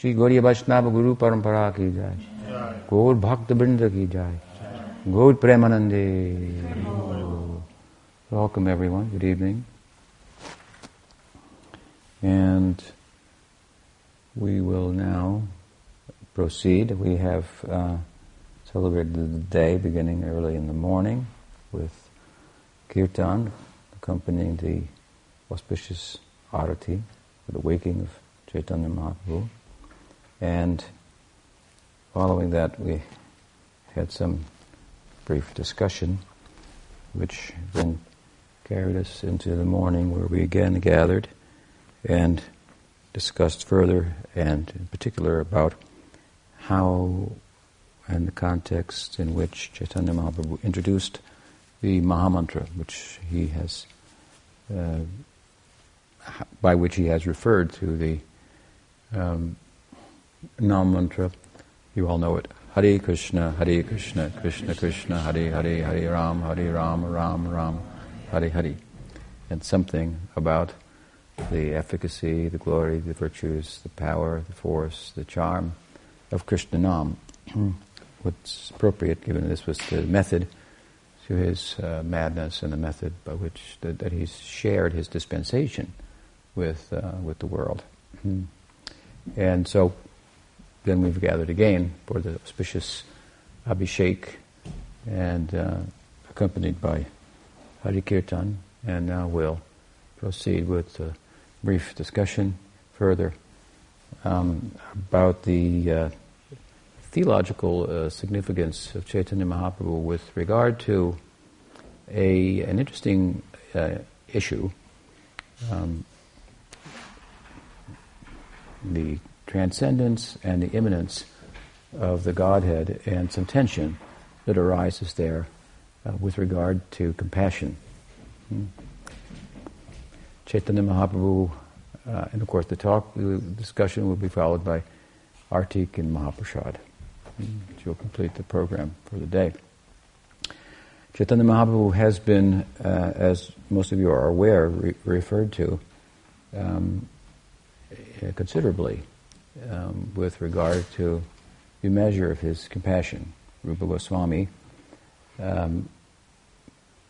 श्री गौरी वैष्णव गुरु परंपरा की जाए गौर भक्त वृंद की जाए गौर प्रेमानंदे Welcome everyone, good evening. And we will now proceed. We have uh, celebrated the day beginning early in the morning with kirtan accompanying the auspicious arati, the waking of Chaitanya Mahaprabhu. And following that, we had some brief discussion, which then carried us into the morning where we again gathered and discussed further and in particular about how and the context in which Chaitanya Mahaprabhu introduced the Mahamantra, which he has, uh, by which he has referred to the um, Nam mantra. You all know it. Hare Krishna, Hare Krishna, Krishna Krishna, Hare Hare, Hare Ram, Hare Ram, Ram Ram, Hare Hare. And something about the efficacy, the glory, the virtues, the power, the force, the charm of Krishna Nam. What's appropriate, given this was the method to his uh, madness and the method by which that, that he's shared his dispensation with uh, with the world. And so then we've gathered again for the auspicious Abhishek and uh, accompanied by Hari Kirtan, and now we'll proceed with a brief discussion further um, about the uh, theological uh, significance of Chaitanya Mahaprabhu with regard to a an interesting uh, issue, um, the transcendence and the immanence of the Godhead, and some tension that arises there uh, with regard to compassion. Hmm. Chaitanya Mahaprabhu, uh, and of course the talk, the discussion will be followed by Artik and Mahaprasad, which will complete the program for the day. Chaitanya Mahaprabhu has been, uh, as most of you are aware, re- referred to um, considerably um, with regard to the measure of his compassion. Rupa Goswami um,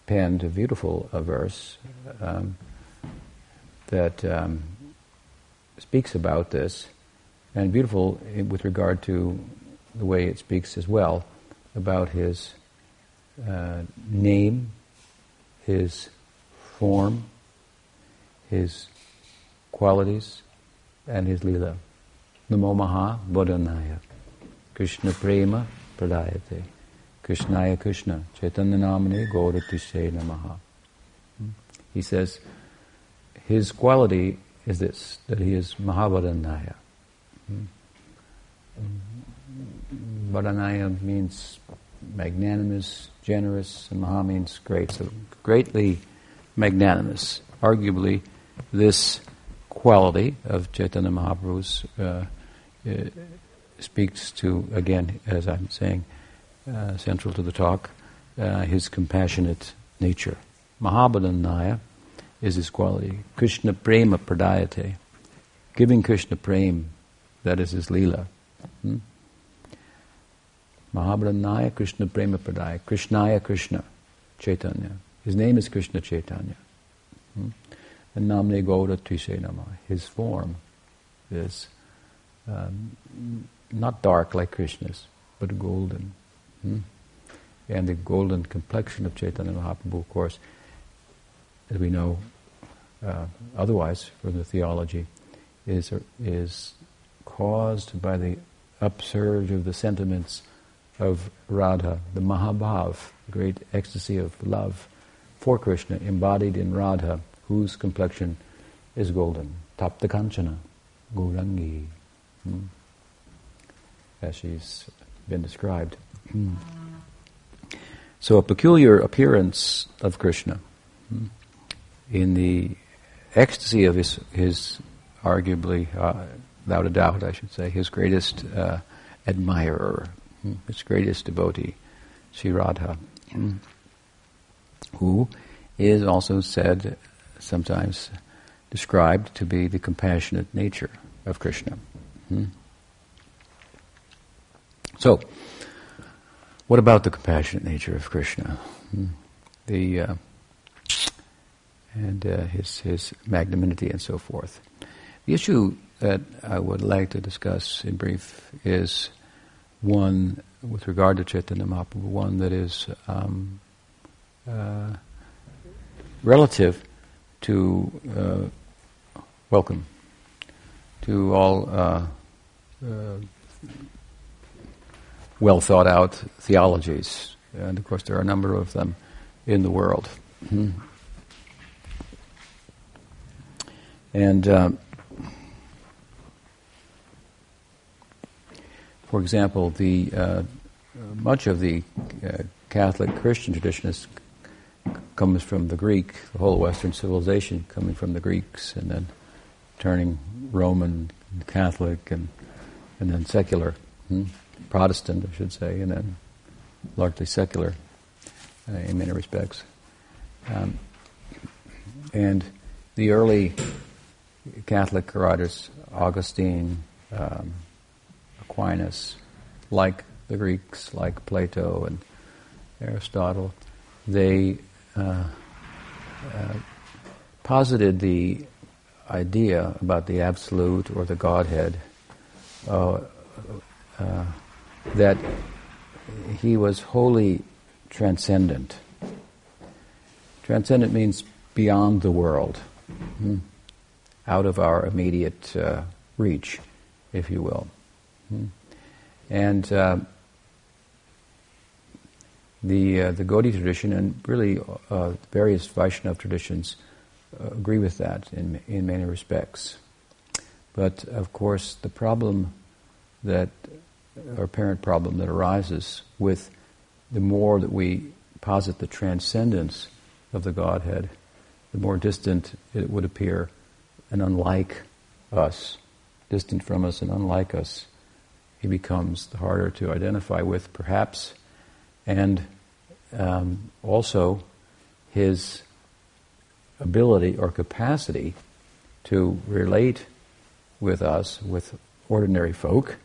penned a beautiful uh, verse um, that um, speaks about this, and beautiful with regard to the way it speaks as well about his uh, name, his form, his qualities, and his lila. Namo Maha Vadanyaya. Krishna Prema Pradayate. Krishnaya Krishna. Chaitanya Namane Gauratvishe Namaha. He says, his quality is this, that he is Mahavadanyaya. Bodhanaya means magnanimous, generous, and Maha means great. So greatly magnanimous. Arguably, this quality of Chaitanya Mahaprabhu's uh, speaks to, again, as I'm saying, uh, central to the talk, uh, his compassionate nature. Mahavadanyaya is his quality. Krishna prema pradayate. Giving Krishna prem, that is his lila. Hmm? Mahavadanyaya Krishna prema pradaya. Krishnaya Krishna Chaitanya. His name is Krishna Chaitanya. Hmm? And namne Gaura Tvishe. His form is um, not dark like Krishna's, but golden. Hmm? And the golden complexion of Chaitanya Mahaprabhu, of course, as we know uh, otherwise from the theology, is, is caused by the upsurge of the sentiments of Radha, the Mahabhav, great ecstasy of love for Krishna, embodied in Radha, whose complexion is golden. Tapta Kanchana, Gaurangi, hmm. as she's been described. Hmm. So a peculiar appearance of Krishna hmm, in the ecstasy of his, his arguably, uh, without a doubt, I should say, his greatest uh, admirer, his greatest devotee, Sri Radha, who is also said, sometimes described to be the compassionate nature of Krishna. Hmm? So, what about the compassionate nature of Krishna? Hmm. The uh, and uh, his his magnanimity and so forth. The issue that I would like to discuss in brief is one with regard to Chaitanya Mahaprabhu, one that is um, uh, relative to uh, welcome to all uh, well thought out theologies, and of course there are a number of them in the world. Mm-hmm. And um, for example, the uh, much of the uh, Catholic Christian tradition is, comes from the Greek, the whole Western civilization coming from the Greeks, and then turning Roman, Catholic, and and then secular, hmm? Protestant, I should say, and then largely secular uh, in many respects. Um, and the early Catholic writers, Augustine, um, Aquinas, like the Greeks, like Plato and Aristotle, they uh, uh, posited the idea about the absolute or the Godhead uh, uh that he was wholly transcendent. Transcendent means beyond the world, hmm? out of our immediate uh, reach, if you will. Hmm? And uh, the uh, the Gaudiya tradition and really uh, various Vaishnava traditions uh, agree with that in in many respects. But of course, the problem that or apparent problem that arises with the more that we posit the transcendence of the Godhead, the more distant it would appear and unlike us, distant from us and unlike us he becomes the harder to identify with, perhaps, and um, also his ability or capacity to relate with us, with ordinary folk,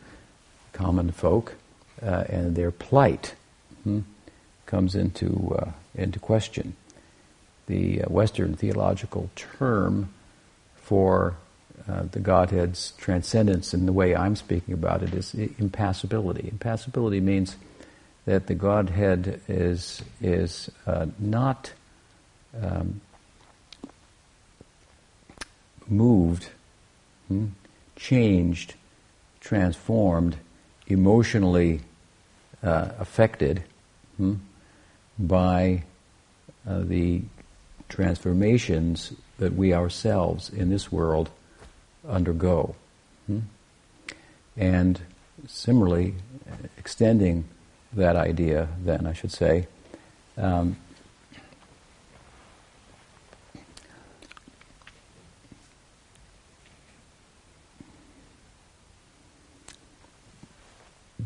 common folk, uh, and their plight hmm, comes into uh, into question. The uh, Western theological term for uh, the Godhead's transcendence in the way I'm speaking about it is impassibility. Impassibility means that the Godhead is is uh, not um, moved, hmm, changed, transformed, emotionally uh, affected hmm, by uh, the transformations that we ourselves in this world undergo. Hmm? And similarly, extending that idea, then I should say, um,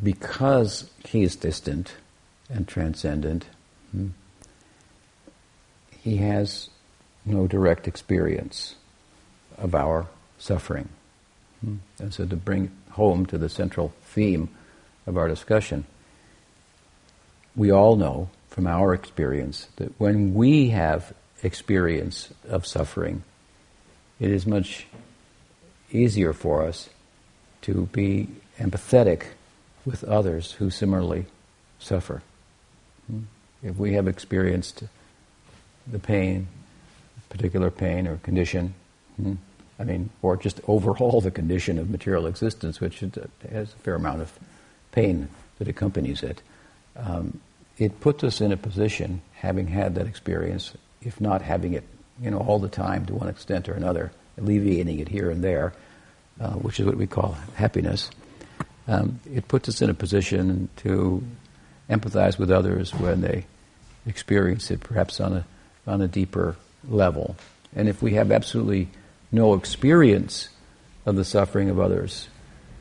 because he is distant and transcendent, hmm, he has no direct experience of our suffering. Hmm. And so to bring home to the central theme of our discussion, we all know from our experience that when we have experience of suffering, it is much easier for us to be empathetic with others who similarly suffer. Hmm. If we have experienced the pain, particular pain or condition, hmm, I mean, or just overhaul the condition of material existence, which has a fair amount of pain that accompanies it. Um, it puts us in a position, having had that experience, if not having it, you know, all the time to one extent or another, alleviating it here and there, uh, which is what we call happiness. Um, it puts us in a position to empathize with others when they experience it, perhaps on a on a deeper level. And if we have absolutely no experience of the suffering of others,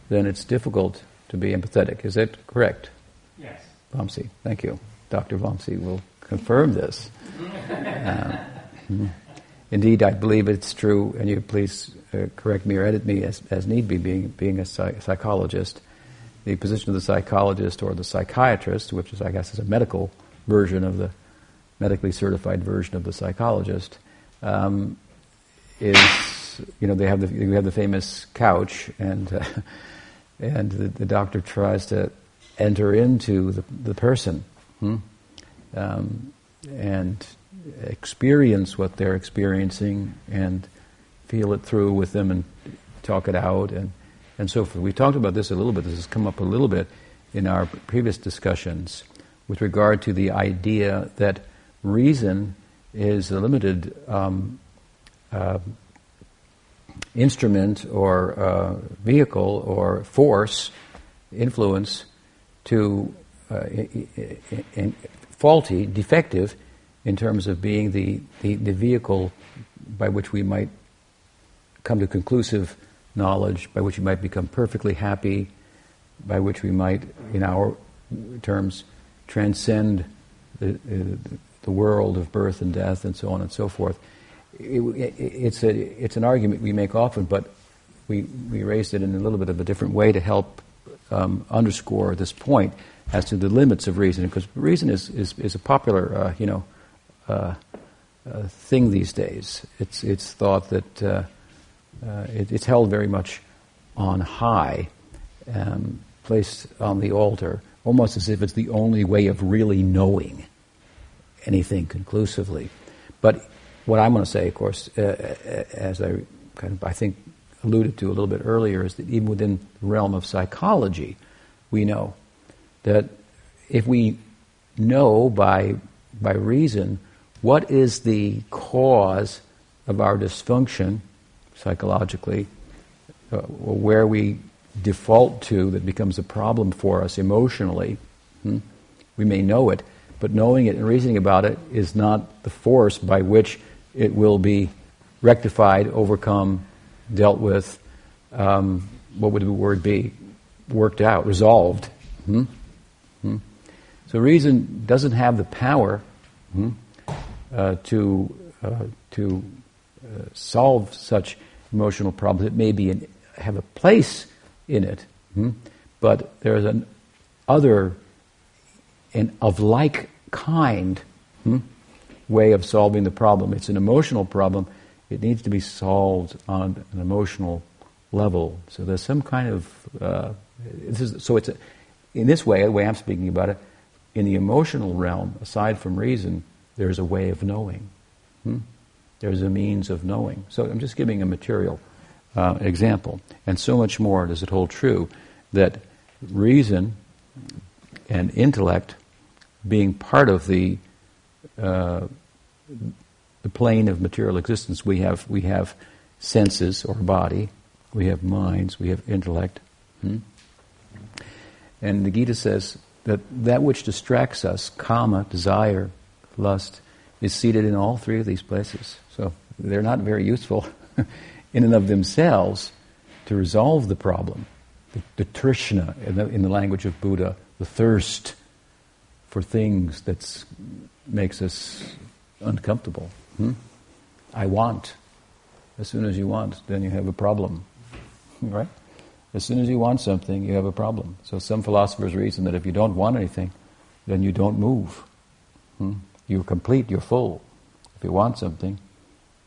then it's difficult to be empathetic. Is that correct? Yes. Vamsi, thank you. Dr. Vamsi will confirm this. Uh, indeed, I believe it's true, and you please uh, correct me or edit me as, as need be, being, being a psych- psychologist, the position of the psychologist or the psychiatrist, which is, I guess, is a medical version of the medically certified version of the psychologist, um, is you know they have the you have the famous couch, and uh, and the, the, doctor tries to enter into the, the person hmm? um, and experience what they're experiencing and feel it through with them and talk it out and and so forth. We talked about this a little bit. This has come up a little bit in our previous discussions with regard to the idea that reason is a limited um, uh, instrument or uh, vehicle or force, influence to uh, in, in faulty, defective in terms of being the, the, the, vehicle by which we might come to conclusive knowledge, by which we might become perfectly happy, by which we might, in our terms, transcend the, uh, the world of birth and death and so on and so forth. It, it, it's, a, it's an argument we make often, but we, we raised it in a little bit of a different way to help um, underscore this point as to the limits of reason, because reason is, is, is a popular, uh, you know, uh, uh, thing these days. It's, it's thought that uh, it, it's held very much on high, um, placed on the altar, almost as if it's the only way of really knowing anything conclusively. But what I'm going to say, of course, uh, uh, as I kind of I think alluded to a little bit earlier, is that even within the realm of psychology, we know that if we know by by reason what is the cause of our dysfunction psychologically, uh, where we default to that becomes a problem for us emotionally, hmm, we may know it, but knowing it and reasoning about it is not the force by which it will be rectified, overcome, dealt with. Um, what would the word be? Worked out, resolved. Hmm? Hmm? So reason doesn't have the power hmm, uh, to uh, to uh, solve such emotional problems. It may be in, have a place in it, hmm, but there is an other and of like kind hmm, way of solving the problem. It's an emotional problem. It needs to be solved on an emotional level. So there's some kind of uh, is, so it's a, in this way, the way I'm speaking about it, in the emotional realm, aside from reason, there's a way of knowing. Hmm? There's a means of knowing. So I'm just giving a material uh, example, and so much more does it hold true that reason and intellect being part of the uh, the plane of material existence, we have we have senses or body, we have minds, we have intellect, hmm? and the Gita says that that which distracts us, kama, desire, lust, is seated in all three of these places. They're not very useful in and of themselves to resolve the problem. The, the trishna, in the, in the language of Buddha, the thirst for things that makes us uncomfortable. Hmm? I want. As soon as you want, then you have a problem. Right? As soon as you want something, you have a problem. So some philosophers reason that if you don't want anything, then you don't move. Hmm? You're complete, you're full. If you want something,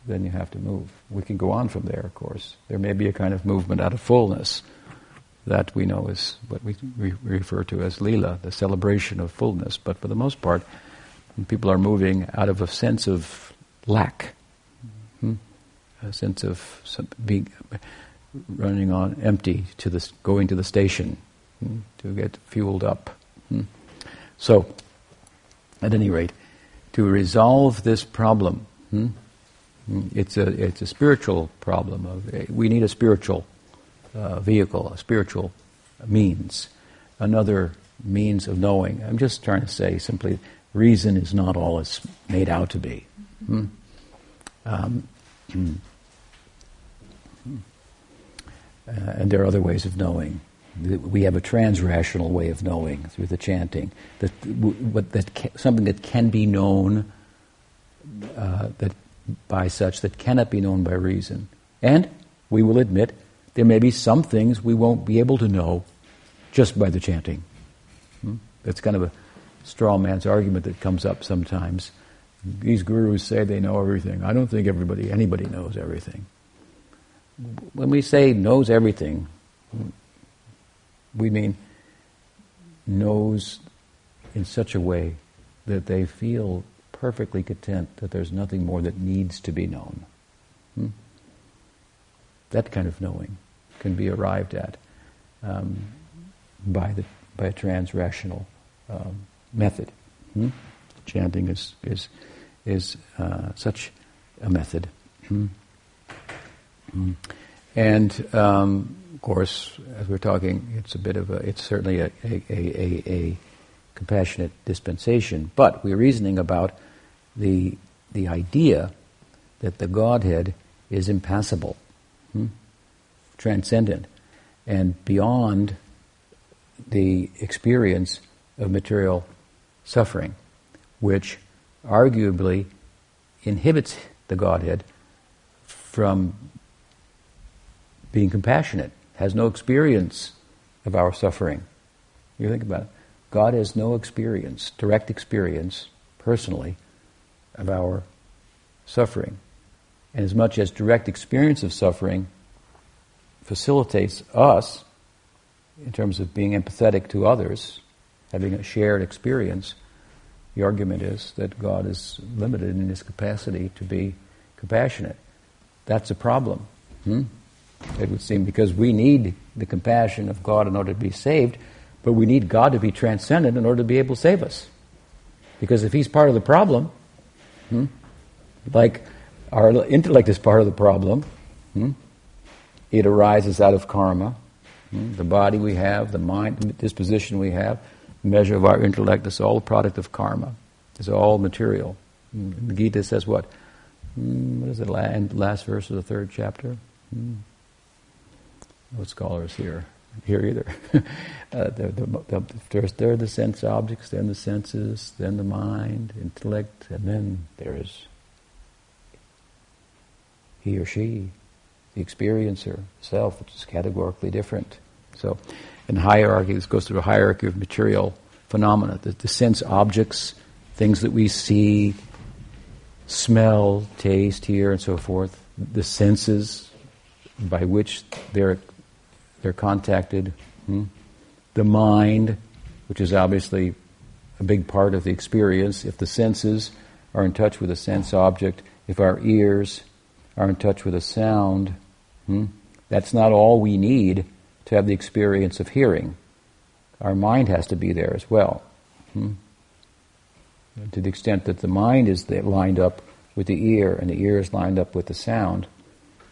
then you have to move. We can go on from there, of course. There may be a kind of movement out of fullness. That we know is what we re- refer to as lila, the celebration of fullness. But for the most part, people are moving out of a sense of lack, hmm? a sense of being running on empty to this, going to the station hmm? to get fueled up. Hmm? So, at any rate, to resolve this problem, hmm it's a it's a spiritual problem. Of, we need a spiritual uh, vehicle, a spiritual means, another means of knowing. I'm just trying to say simply, reason is not all it's made out to be. Hmm? Um, hmm. Uh, and there are other ways of knowing. We have a transrational way of knowing through the chanting. That, what, that something that can be known uh, that by such that cannot be known by reason. And we will admit there may be some things we won't be able to know just by the chanting. Hmm? That's kind of a straw man's argument that comes up sometimes. These gurus say they know everything. I don't think everybody, anybody knows everything. When we say knows everything, we mean knows in such a way that they feel perfectly content that there's nothing more that needs to be known. Hmm? That kind of knowing can be arrived at um, by, the, by a transrational um, method. Hmm? Chanting is, is, is uh, such a method. Hmm? hmm? And um, of course, as we're talking, it's a bit of a, it's certainly a, a, a, a compassionate dispensation, but we're reasoning about the, the idea that the Godhead is impassible, hmm? transcendent, and beyond the experience of material suffering, which arguably inhibits the Godhead from being compassionate, has no experience of our suffering. You think about it. God has no experience, direct experience, personally, of our suffering. And as much as direct experience of suffering facilitates us in terms of being empathetic to others, having a shared experience, the argument is that God is limited in his capacity to be compassionate. That's a problem. Hmm? It would seem because we need the compassion of God in order to be saved, but we need God to be transcendent in order to be able to save us. Because if He's part of the problem, hmm, like our intellect is part of the problem, hmm, it arises out of karma. Hmm, the body we have, the mind, disposition we have, measure of our intellect, is all a product of karma. It's all material. Hmm, the Gita says what? Hmm, what is it? Last verse of the third chapter. Hmm. No scholars here here either. uh, the, the, the, there's, there are the sense objects, then the senses, then the mind, intellect, and then there's he or she, the experiencer, self, which is categorically different. So, in hierarchy, this goes through a hierarchy of material phenomena. The, the sense objects, things that we see, smell, taste, hear, and so forth. The senses by which they're they're contacted. Hmm? The mind, which is obviously a big part of the experience, if the senses are in touch with a sense object, if our ears are in touch with a sound, hmm? that's not all we need to have the experience of hearing. Our mind has to be there as well. Hmm? To the extent that the mind is lined up with the ear and the ear is lined up with the sound,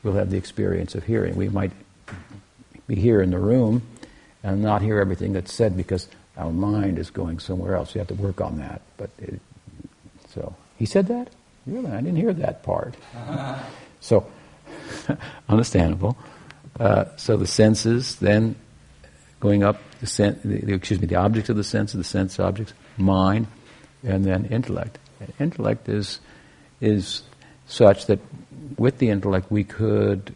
we'll have the experience of hearing. We might be here in the room and not hear everything that's said because our mind is going somewhere else. You have to work on that. But it, so he said that. Really, I didn't hear that part. So understandable. Uh, so the senses, then going up, the, sen- the, the, excuse me, the objects of the senses, the sense objects, mind, and then intellect. And intellect is is such that with the intellect we could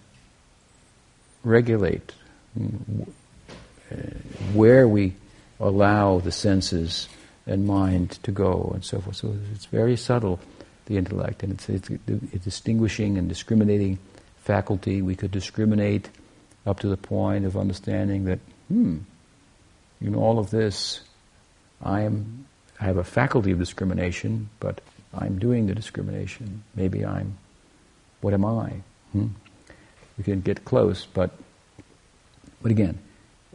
regulate where we allow the senses and mind to go and so forth. So it's very subtle, the intellect, and it's, it's a distinguishing and discriminating faculty. We could discriminate up to the point of understanding that, hmm, know, all of this, I am, I have a faculty of discrimination, but I'm doing the discrimination. Maybe I'm, what am I? Hmm? We can get close, but but again,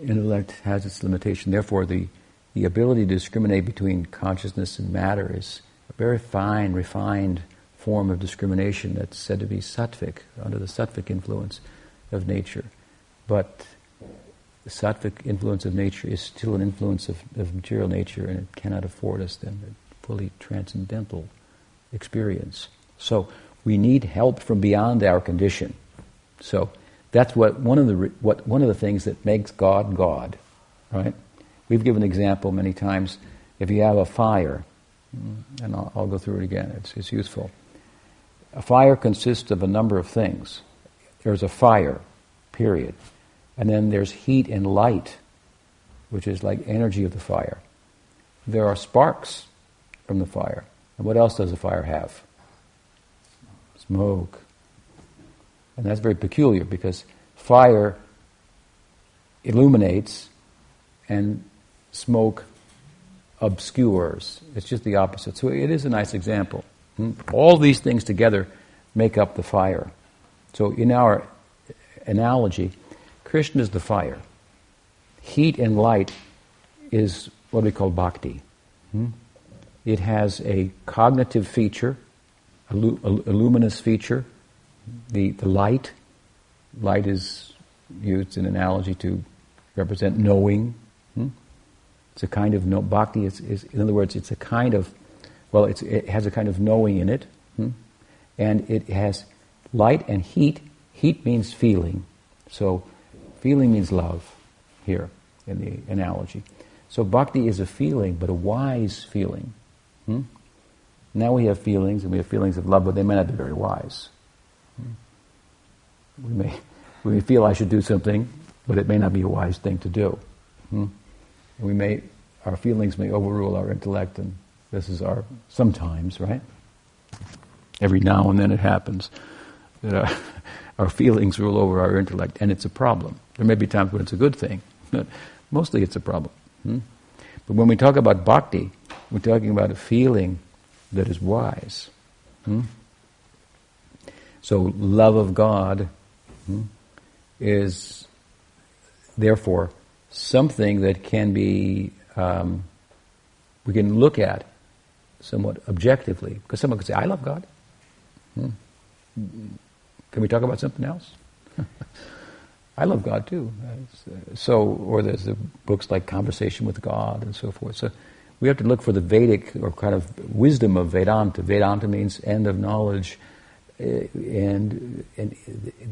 intellect has its limitation. Therefore, the, the ability to discriminate between consciousness and matter is a very fine, refined form of discrimination that's said to be sattvic, under the sattvic influence of nature. But the sattvic influence of nature is still an influence of, of material nature, and it cannot afford us then a fully transcendental experience. So we need help from beyond our condition. So that's what one of the what one of the things that makes God God, right? We've given an example many times. If you have a fire, and I'll, I'll go through it again. It's, it's useful. A fire consists of a number of things. There's a fire, period, and then there's heat and light, which is like energy of the fire. There are sparks from the fire. And what else does a fire have? Smoke. And that's very peculiar because fire illuminates and smoke obscures. It's just the opposite. So it is a nice example. Hmm? All these things together make up the fire. So in our analogy, Krishna is the fire. Heat and light is what we call bhakti. Hmm? It has a cognitive feature, a, luminous feature, the, the light. Light is used in analogy to represent knowing. Hmm? It's a kind of no, bhakti is, is, in other words, it's a kind of, well, it has a kind of knowing in it, hmm? and it has light and heat. Heat means feeling, so feeling means love here in the analogy. So bhakti is a feeling, but a wise feeling. Hmm? Now we have feelings, and we have feelings of love, but they may not be very wise. We may, we feel I should do something, but it may not be a wise thing to do. Hmm? We may, our feelings may overrule our intellect, and this is our sometimes, right? Every now and then it happens that our, our feelings rule over our intellect, and it's a problem. There may be times when it's a good thing, but mostly it's a problem. Hmm? But when we talk about bhakti, we're talking about a feeling that is wise. Hmm? So, love of God hmm, is therefore something that can be, um, we can look at somewhat objectively. Because someone could say, I love God. Hmm. Can we talk about something else? I love God too. So, or there's the books like Conversation with God and so forth. So, we have to look for the Vedic or kind of wisdom of Vedanta. Vedanta means end of knowledge, and, and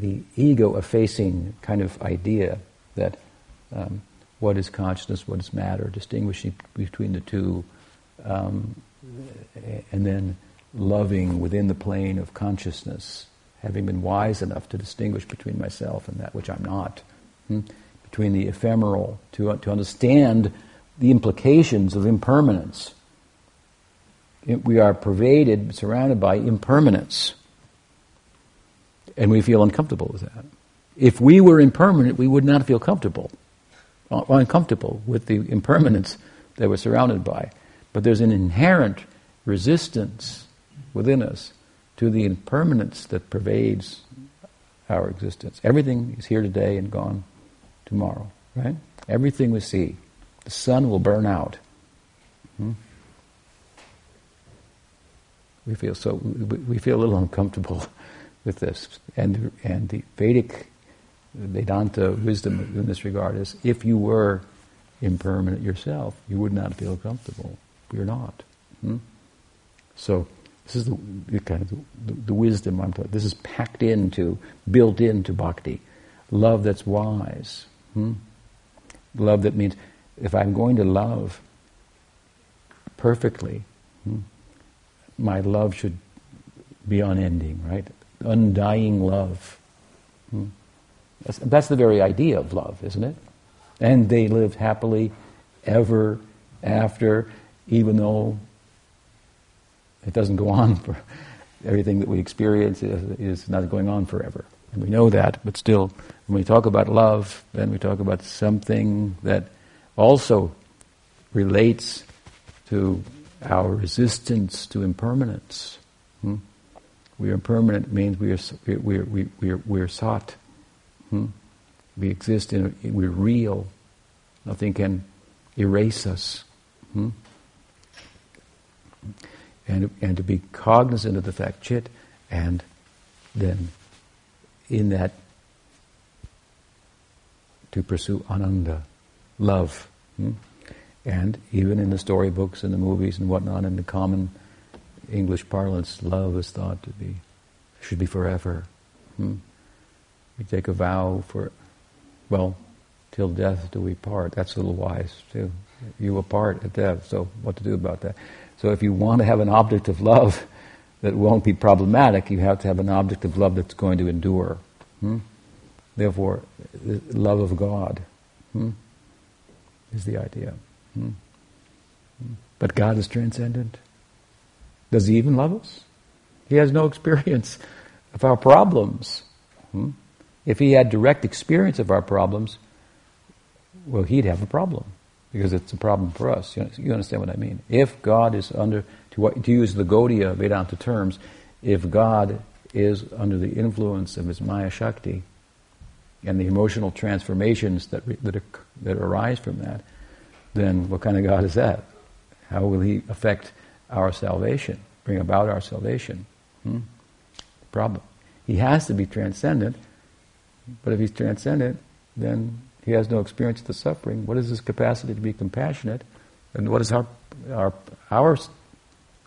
the ego-effacing kind of idea that um, what is consciousness, what is matter, distinguishing between the two, um, and then loving within the plane of consciousness having been wise enough to distinguish between myself and that which I'm not, hmm? between the ephemeral, to, to understand the implications of impermanence. It, we are pervaded, surrounded by impermanence, and we feel uncomfortable with that. If we were impermanent, we would not feel comfortable, uh, uncomfortable with the impermanence that we're surrounded by. But there's an inherent resistance within us to the impermanence that pervades our existence. Everything is here today and gone tomorrow, right? Everything we see. The sun will burn out. Hmm? We feel so. We feel a little uncomfortable with this, and and the Vedic Vedanta wisdom in this regard is: if you were impermanent yourself, you would not feel comfortable. We're not. Hmm? So this is the, the kind of the, the, wisdom I'm talking. This is packed into, built into bhakti, love that's wise. Hmm? Love that means if I'm going to love perfectly, hmm, my love should be unending, right? Undying love. Hmm? The very idea of love, isn't it? And they lived happily ever after, even though it doesn't go on for everything that we experience is, is not going on forever. And we know that, but still, when we talk about love, then we talk about something that also relates to our resistance to impermanence. Hmm? We are impermanent means we are we are we, we are we are sought. Hmm? We exist in we're real. Nothing can erase us. Hmm? and, and to be cognizant of the fact, chit, and then in that to pursue ananda, love. Hmm? And even in the storybooks and the movies and whatnot, in the common English parlance, love is thought to be, should be forever. Hmm? We take a vow for, well, till death do we part. That's a little wise too. You will part at death, so what to do about that? So if you want to have an object of love that won't be problematic, you have to have an object of love that's going to endure. Hmm? Therefore, the love of God hmm, is the idea. Hmm? Hmm. But God is transcendent. Does He even love us? He has no experience of our problems. Hmm? If He had direct experience of our problems, well, He'd have a problem because it's a problem for us. You understand what I mean? If God is under, to, to use the Gaudiya Vedanta terms, if God is under the influence of his Maya Shakti and the emotional transformations that, that, that arise from that, then what kind of God is that? How will he affect our salvation, bring about our salvation? Hmm? Problem. He has to be transcendent, but if he's transcendent, then he has no experience of the suffering. What is his capacity to be compassionate? And what is our, our, our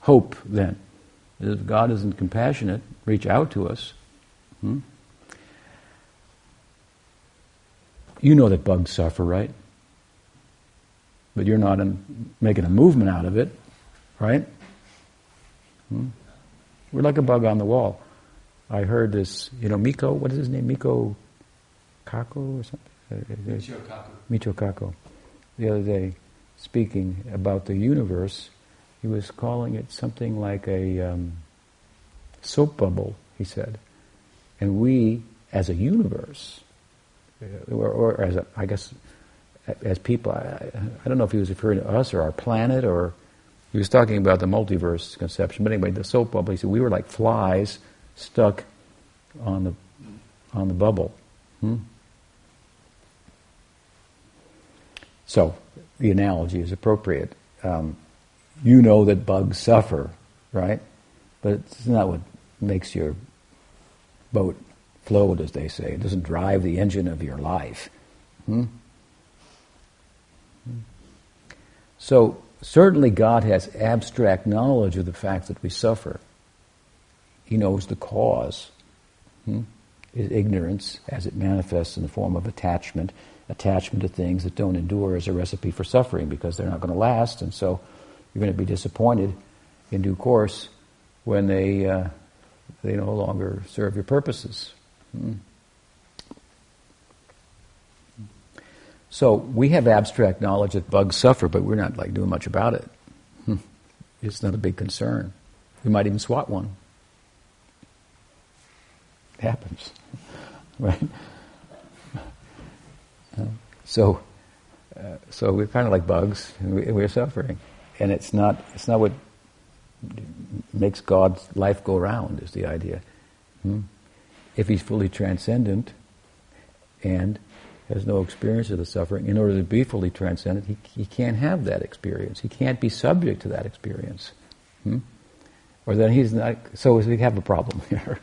hope then? If God isn't compassionate, reach out to us. Hmm? You know that bugs suffer, right? But you're not in, making a movement out of it, right? Hmm? We're like a bug on the wall. I heard this, you know, Miko, what is his name? Miko Kako or something? Michio Kaku. Michio Kaku. The other day, speaking about the universe, he was calling it something like a um, soap bubble, he said. And we, as a universe, uh, or, or as a, I guess, as people, I, I, don't know if he was referring to us or our planet or he was talking about the multiverse conception. But anyway, the soap bubble, he said we were like flies stuck on the, on the bubble. Hmm? So the analogy is appropriate. Um, you know that bugs suffer, right? But it's not what makes your boat float, as they say. It doesn't drive the engine of your life. Hmm? So, certainly God has abstract knowledge of the fact that we suffer. He knows the cause. Hmm? Is ignorance, as it manifests in the form of attachment. Attachment to things that don't endure is a recipe for suffering because they're not going to last, and so you're going to be disappointed in due course when they uh, they no longer serve your purposes. Hmm. So we have abstract knowledge that bugs suffer, but we're not like doing much about it. Hmm. It's not a big concern. We might even swat one. It happens, right? so, uh, so we're kind of like bugs, and we, are suffering and it's not it's not what makes God's life go round is the idea. Hmm? If he's fully transcendent and has no experience of the suffering, in order to be fully transcendent, he, he can't have that experience. He can't be subject to that experience. Hmm? Or then he's not, so we have a problem here.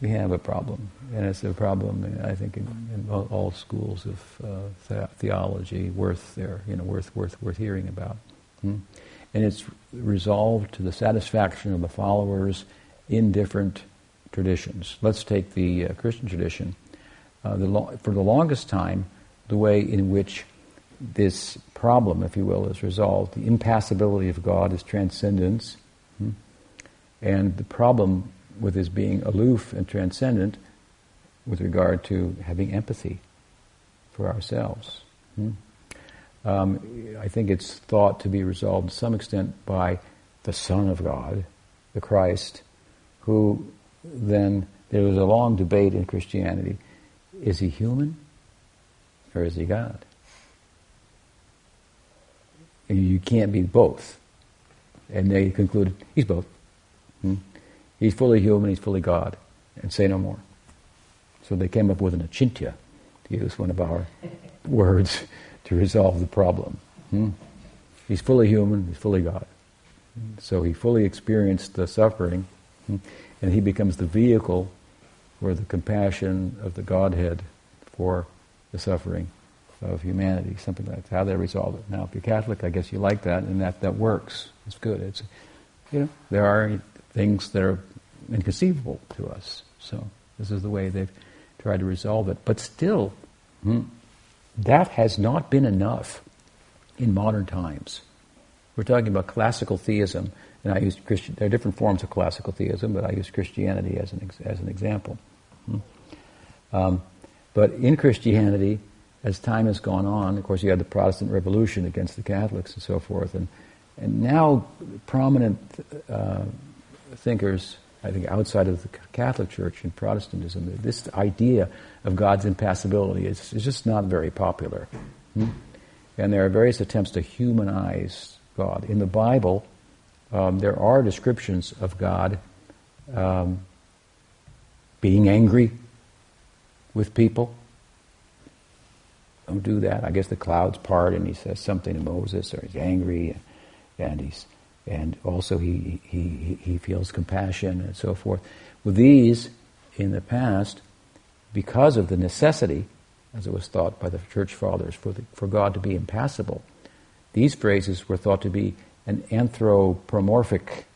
we have a problem. And it's a problem, I think, in, in all schools of uh, theology worth there, you know, worth, worth, worth hearing about. Hmm? And it's resolved to the satisfaction of the followers in different traditions. Let's take the uh, Christian tradition. Uh, the lo- for the longest time, the way in which this problem, if you will, is resolved, the impassibility of God is transcendence, hmm? and the problem with his being aloof and transcendent with regard to having empathy for ourselves. Hmm? Um, I think it's thought to be resolved to some extent by the Son of God, the Christ, who then, there was a long debate in Christianity is he human or is he God? And you can't be both. And they concluded he's both. Hmm? He's fully human, he's fully God, and say no more. So they came up with an achintya, to use one of our words to resolve the problem. Hmm? He's fully human, he's fully God. So he fully experienced the suffering, hmm? and he becomes the vehicle for the compassion of the Godhead for the suffering of humanity, something like that. How they resolve it. Now, if you're Catholic, I guess you like that, and that, that works. It's good. It's, you know, there are things that are inconceivable to us. So this is the way they've tried to resolve it. But still, hmm, that has not been enough in modern times. We're talking about classical theism, and I use Christian. There are different forms of classical theism, but I use Christianity as an as an example. Hmm. Um, but in Christianity, as time has gone on, of course, you had the Protestant Revolution against the Catholics and so forth, and and now prominent uh, thinkers, I think, outside of the Catholic Church in Protestantism, this idea of God's impassibility is, is just not very popular. Hmm? And there are various attempts to humanize God. In the Bible, um, there are descriptions of God um, being angry with people. Don't do that. I guess the clouds part and he says something to Moses or he's angry and he's and also he, he, he feels compassion and so forth. With these, in the past, because of the necessity, as it was thought by the church fathers, for, the, for God to be impassible, these phrases were thought to be an anthropomorphic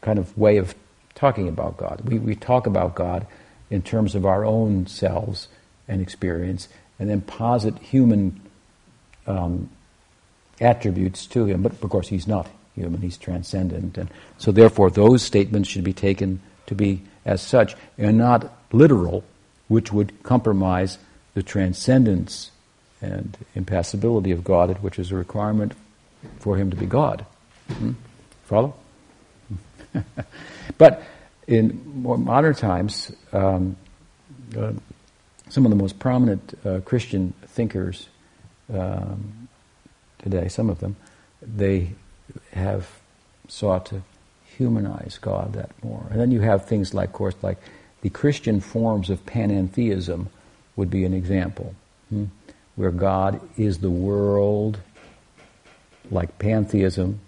kind of way of talking about God. We, we talk about God in terms of our own selves and experience, and then posit human um, attributes to him. But of course, he's not human, he's transcendent. And so, therefore, those statements should be taken to be as such and not literal, which would compromise the transcendence and impassibility of God, which is a requirement for him to be God. Hmm? Follow? but in more modern times, um, uh, some of the most prominent uh, Christian thinkers um, today, some of them, they have sought to humanize God that more. And then you have things like, of course, like the Christian forms of panentheism would be an example, hmm? where God is the world, like pantheism.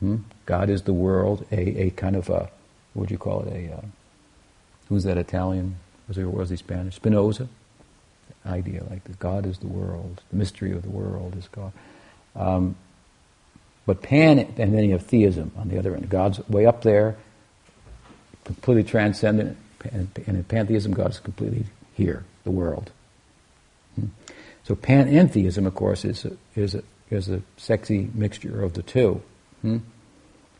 Hmm? God is the world, a, a kind of a, what would you call it, a, uh, who's that Italian? Was he, was he Spanish? Spinoza? Idea like that. God is the world. The mystery of the world is God. Um, but pan, and then you have theism on the other end. God's way up there, completely transcendent, and in pantheism, God is completely here, the world. Hmm. So panentheism, of course, is a, is a, is a sexy mixture of the two. Hmm?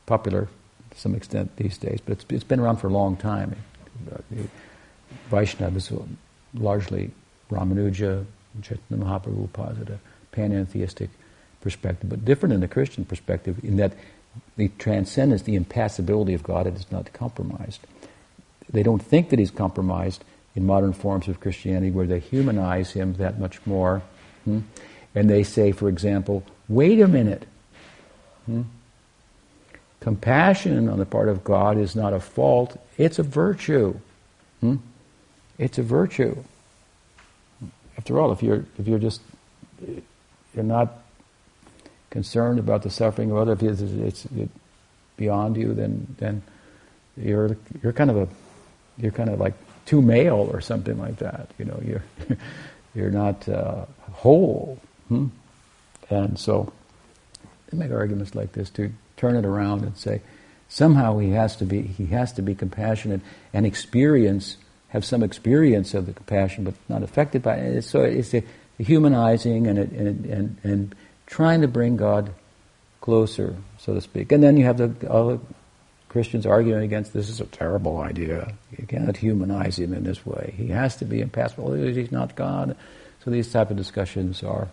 Popular to some extent these days, but it's, it's been around for a long time. Vaishnava is largely Ramanuja, Chaitanya Mahaprabhu a panentheistic perspective, but different in the Christian perspective in that the transcendence, the impassibility of God, it is not compromised. They don't think that he's compromised in modern forms of Christianity where they humanize him that much more. Hmm? And they say, for example, wait a minute. Hmm? Compassion on the part of God is not a fault, it's a virtue. Hmm? It's a virtue. After all, if you're if you're just you're not concerned about the suffering of others, if it's, beyond you, then then you're you're kind of a you're kind of like too male or something like that. You know, you're you're not uh, whole. Hmm? And so they make arguments like this to turn it around and say somehow he has to be he has to be compassionate and experience have some experience of the compassion, but not affected by it. So it's a, humanizing and, and and and trying to bring God closer, so to speak. And then you have the other Christians arguing against this is a terrible idea. You cannot humanize him in this way. He has to be impassible. He's not God. So these type of discussions are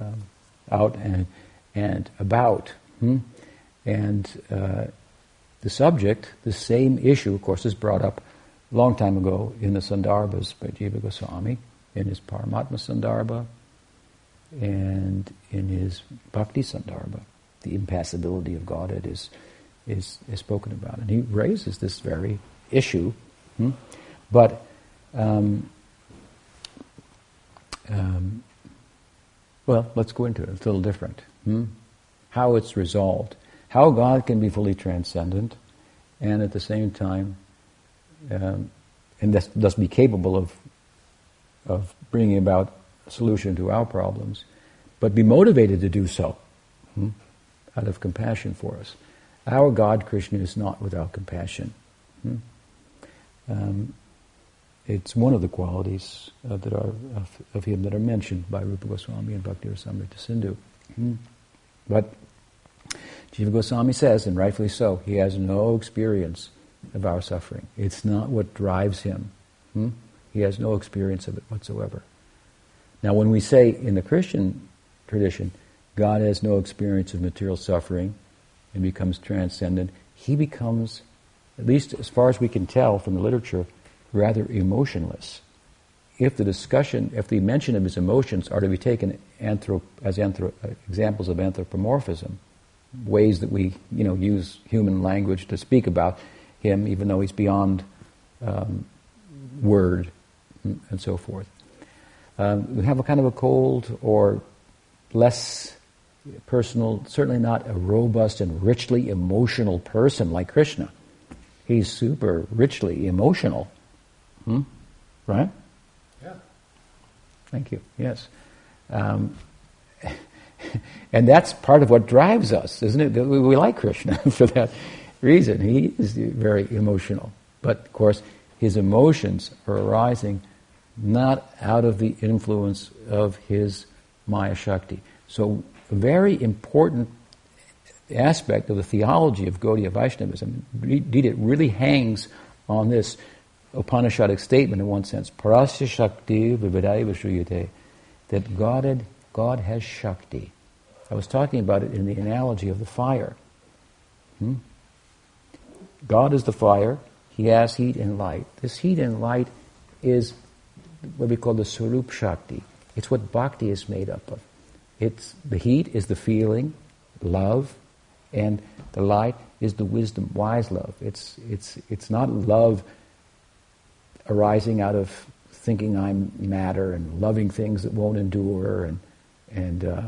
um, out and and about. Hmm? And uh, the subject, the same issue, of course, is brought up a long time ago in the Sandarbhas by Jiva Goswami in his Paramatma Sandarbha and in his Bhakti Sandarbha. The impassibility of Godhead is, is, is spoken about. And he raises this very issue. Hmm? But um, um, well, let's go into it. It's a little different. Hmm? How it's resolved. How God can be fully transcendent and at the same time, um, and thus, thus be capable of, of bringing about a solution to our problems, but be motivated to do so hmm? out of compassion for us. Our God, Krishna, is not without compassion. Hmm? Um, it's one of the qualities uh, that are of, of, him that are mentioned by Rupa Goswami and Bhakti Rasamrita Sindhu. Hmm. But Jiva Goswami says, and rightfully so, he has no experience of our suffering. It's not what drives him. Hmm? He has no experience of it whatsoever. Now, when we say in the Christian tradition, God has no experience of material suffering and becomes transcendent, he becomes, at least as far as we can tell from the literature, rather emotionless. If the discussion, if the mention of his emotions are to be taken anthrop- as anthrop- examples of anthropomorphism, ways that we, you know, use human language to speak about him, even though he's beyond um, word and so forth. Um, we have a kind of a cold or less personal, certainly not a robust and richly emotional person like Krishna. He's super richly emotional. Hmm? Right? Yeah. Thank you. Yes. Um, and that's part of what drives us, isn't it? We, we like Krishna for that reason. He is very emotional. But of course, his emotions are arising not out of the influence of his Maya Shakti. So, a very important aspect of the theology of Gaudiya Vaishnavism, indeed, it really hangs on this Upanishadic statement in one sense, Parasya Shakti Vividhaiva Shruyate, that God, God has Shakti. I was talking about it in the analogy of the fire. Hmm? God is the fire, He has heat and light. This heat and light is what we call the Swarup Shakti. It's what bhakti is made up of. It's, the heat is the feeling, love, and the light is the wisdom, wise love. It's, it's, it's not love arising out of thinking I'm matter and loving things that won't endure and, and, uh,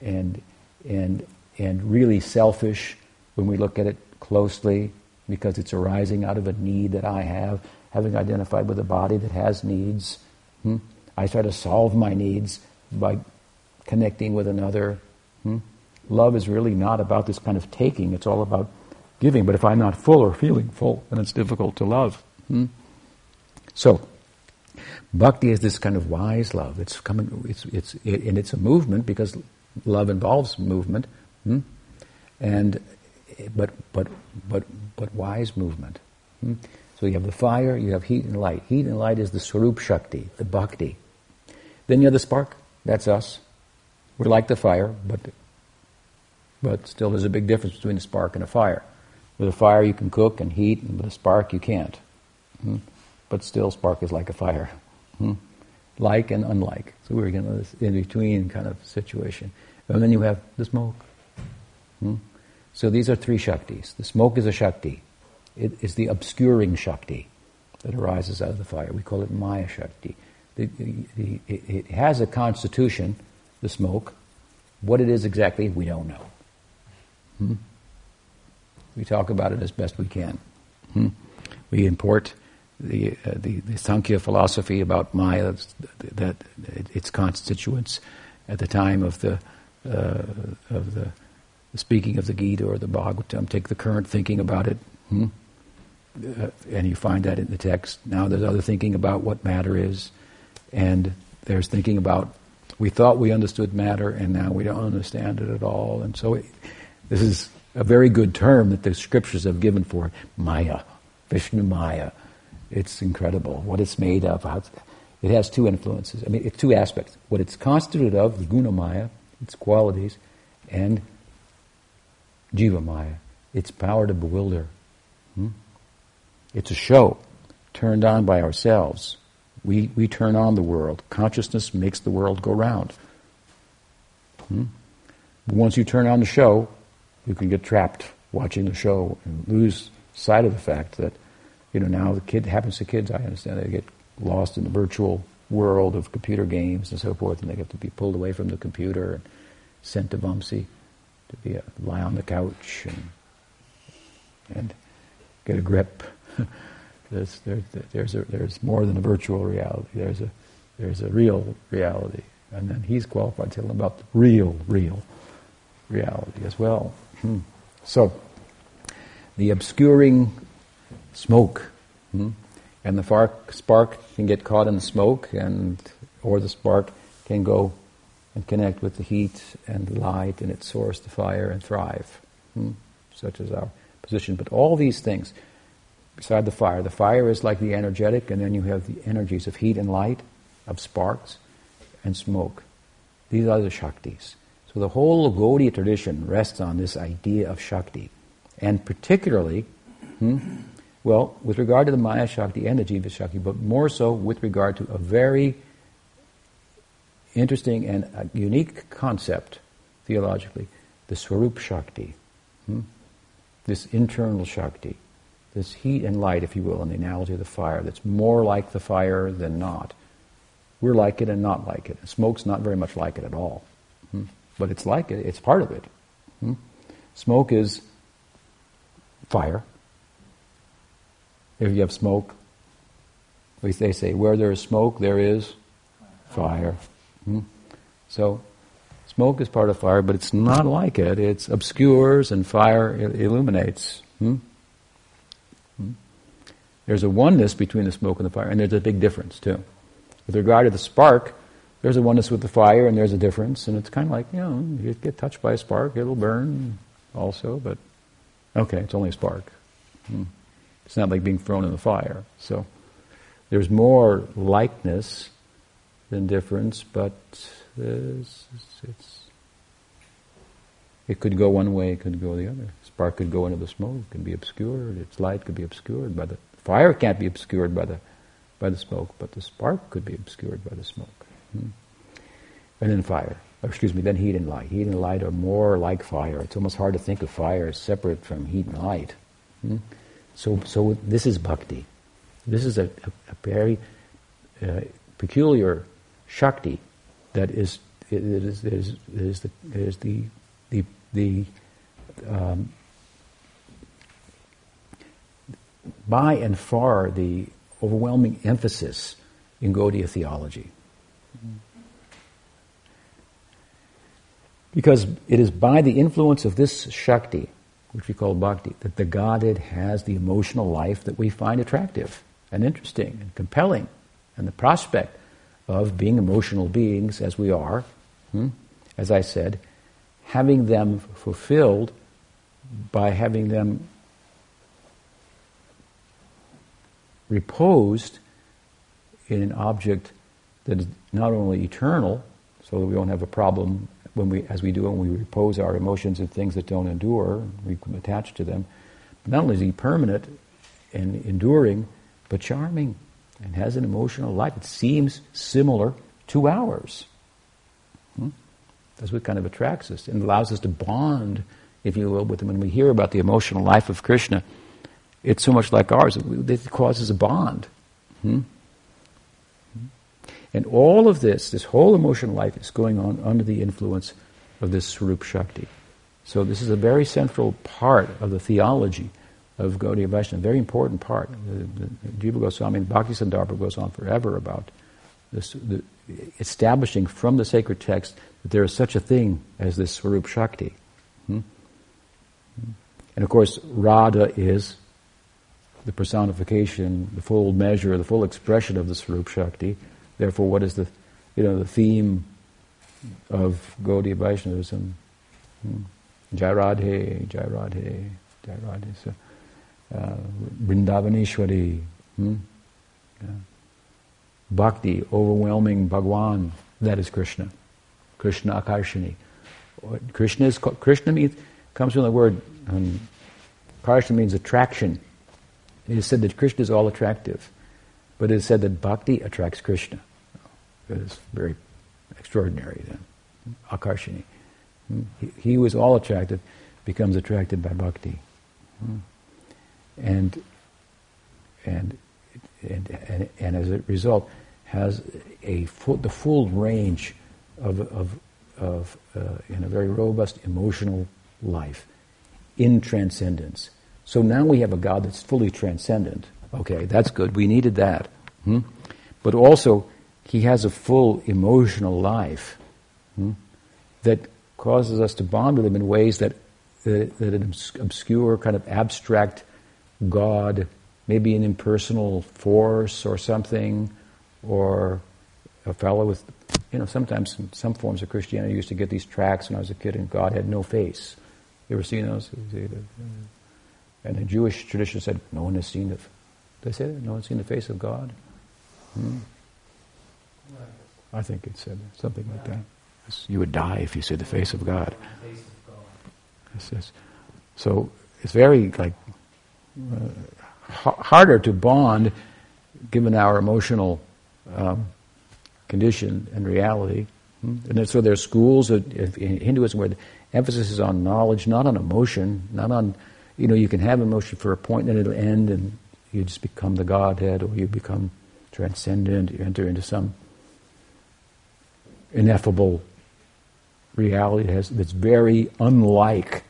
and, and, and really selfish when we look at it closely because it's arising out of a need that I have, having identified with a body that has needs. Hmm? I try to solve my needs by connecting with another. Hmm? Love is really not about this kind of taking, it's all about giving. But if I'm not full or feeling full, then it's difficult to love. Hmm? So, bhakti is this kind of wise love. It's coming, it's, it's, it, and it's a movement because love involves movement. Hmm? And, but, but, but, but wise movement. Hmm? So you have the fire, you have heat and light. Heat and light is the Swarup Shakti, the Bhakti. Then you have the spark, that's us. We're like the fire, but, but still there's a big difference between a spark and a fire. With a fire you can cook and heat, and with a spark you can't. Hmm? But still, spark is like a fire. Hmm? Like and unlike. So we're in this in between kind of situation. And then you have the smoke. Hmm? So these are three Shaktis. The smoke is a Shakti. It is the obscuring Shakti that arises out of the fire. We call it Maya Shakti. The, the, it, it has a constitution, the smoke. What it is exactly, we don't know. Hmm? We talk about it as best we can. Hmm? We import the, uh, the, the Sankhya philosophy about Maya, that, its constituents at the time of the, uh, of the speaking of the Gita or the Bhagavatam, take the current thinking about it. Hmm? uh, and you find that in the text. Now there's other thinking about what matter is, and there's thinking about we thought we understood matter, and now we don't understand it at all. And so, it, this is a very good term that the scriptures have given for it, Maya, Vishnu Maya. It's incredible what it's made of. It's, it has two influences. I mean, it's two aspects. What it's constituted of, the Guna Maya, its qualities, and Jiva Maya, its power to bewilder. Hmm? It's a show turned on by ourselves. We, we turn on the world. Consciousness makes the world go round. Hmm? Once you turn on the show, you can get trapped watching the show and lose sight of the fact that, you know, now the kid happens to kids, I understand, they get lost in the virtual world of computer games and so forth, and they have to be pulled away from the computer and sent to Vamsi to be a, lie on the couch and, and get a grip. there's, there's, there's, a, there's more than a virtual reality. There's a, there's a real reality. And then he's qualified to tell them about the real, real reality as well. Hmm. So, the obscuring smoke, hmm? and the spark, spark can get caught in the smoke, and or the spark can go and connect with the heat and the light and its source, the fire, and thrive. Hmm? Such is our position. But all these things, beside the fire. The fire is like the energetic, and then you have the energies of heat and light, of sparks, and smoke. These are the Shaktis. So the whole Gaudiya tradition rests on this idea of Shakti. And particularly, hmm, well, with regard to the Maya Shakti and the Jiva Shakti, but more so with regard to a very interesting and unique concept theologically, the Swarup Shakti. Hmm? This internal Shakti, this heat and light, if you will, in the analogy of the fire, that's more like the fire than not. We're like it and not like it. Smoke's not very much like it at all. Hmm? But it's like it, it's part of it. Hmm? Smoke is fire. If you have smoke, they say, where there is smoke, there is fire. Hmm? So, smoke is part of fire, but it's not like it. It obscures and fire illuminates. Hmm? Hmm? There's a oneness between the smoke and the fire, and there's a big difference too. With regard to the spark, there's a oneness with the fire, and there's a difference, and it's kind of like, you know, you get touched by a spark, it'll burn also, but okay, it's only a spark. It's not like being thrown in the fire. So there's more likeness than difference, but it's, it's, it could go one way, it could go the other. Spark could go into the smoke, it could be obscured. Its light could be obscured by the fire. Can't be obscured by the by the smoke, but the spark could be obscured by the smoke. Hmm. And then fire, or excuse me, then heat and light. Heat and light are more like fire. It's almost hard to think of fire as separate from heat and light. Hmm. So, so this is bhakti. This is a, a, a very uh, peculiar shakti that is it is, it is, it is the, it is the the, the um, by and far the overwhelming emphasis in Gaudiya theology. Because it is by the influence of this Shakti, which we call Bhakti, that the Godhead has the emotional life that we find attractive and interesting and compelling, and the prospect of being emotional beings as we are, hmm, as I said, having them fulfilled by having them reposed in an object that is not only eternal, so that we don't have a problem when we, as we do when we repose our emotions in things that don't endure, we become attached to them. Not only is he permanent and enduring, but charming and has an emotional life. It seems similar to ours. Hmm? That's what kind of attracts us and allows us to bond, if you will, with him. When we hear about the emotional life of Krishna, it's so much like ours. It causes a bond. Hmm? And all of this, this whole emotional life, is going on under the influence of this Swarup Shakti. So this is a very central part of the theology of Gaudiya Vaishnava, a very important part. The, the, Jiva Goswami and Bhakti Sandarbha goes on forever about this, the, establishing from the sacred text that there is such a thing as this Swarup Shakti. Hmm? And of course, Radha is the personification, the full measure, the full expression of the Swarup Shakti. Therefore, what is the, you know, the theme of Gaudiya Vaishnavism? Hmm? Jai Radhe, Jai Radhe, Jai Radhe. So, uh, Vrindavaneshwari. Hmm? Yeah. Bhakti, overwhelming Bhagwan, that is Krishna. Krishna Akarshani. Krishna is Krishna means comes from the word um, Karshana means attraction. It is said that Krishna is all attractive, but it is said that Bhakti attracts Krishna. It is very extraordinary then. Akarshani. Hmm? He, he all attracted becomes attracted by Bhakti. Hmm? and and and, and, and as a result has a full, the full range of, of, of uh, in a very robust emotional life in transcendence. So now we have a God that's fully transcendent. Okay, that's good. We needed that. Hmm? But also, he has a full emotional life hmm? that causes us to bond with him in ways that, that, that an obscure, kind of abstract God, maybe an impersonal force or something, or a fellow with, you know, sometimes some forms of Christianity used to get these tracts when I was a kid and God had no face. You ever seen those? And the Jewish tradition said, no one has seen the, they say that? No one's seen the face of God? Hmm? I think it said something like that. You would die if you see the face of God. It's, it's, so it's very like uh, harder to bond given our emotional um, condition and reality. Hmm? And so there are schools in Hinduism where the emphasis is on knowledge, not on emotion, not on, you know, you can have emotion for a point and it'll end and you just become the Godhead or you become transcendent, you enter into some ineffable reality that's very unlike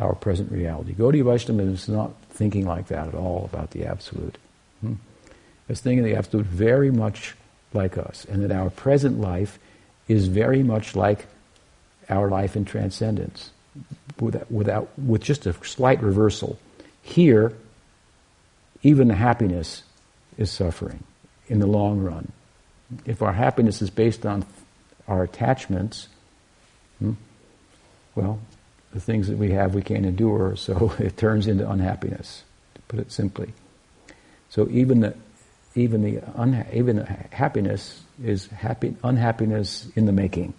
our present reality. Gaudiya Vaishnavism is not thinking like that at all about the Absolute. Hmm? It's thinking the Absolute very much like us, and that our present life is very much like our life in transcendence, without, without with just a slight reversal. Here, even the happiness is suffering in the long run. If our happiness is based on our attachments, hmm, well, the things that we have we can't endure, so it turns into unhappiness, to put it simply. So even the even the unha- even happiness is happy unhappiness in the making,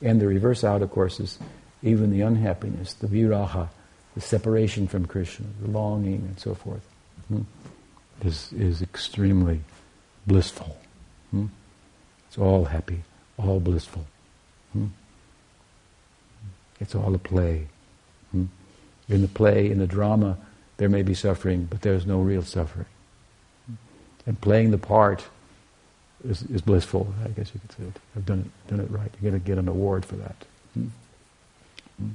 and the reverse out, of course, is even the unhappiness, the viraha, the separation from Krishna, the longing, and so forth, hmm, is is extremely blissful. Hmm? It's all happy, all blissful. Hmm? It's all a play. Hmm? In the play, in the drama, there may be suffering, but there's no real suffering. And playing the part is, is blissful, I guess you could say. It. I've done it, done it right. You're going to get an award for that. Hmm? Hmm?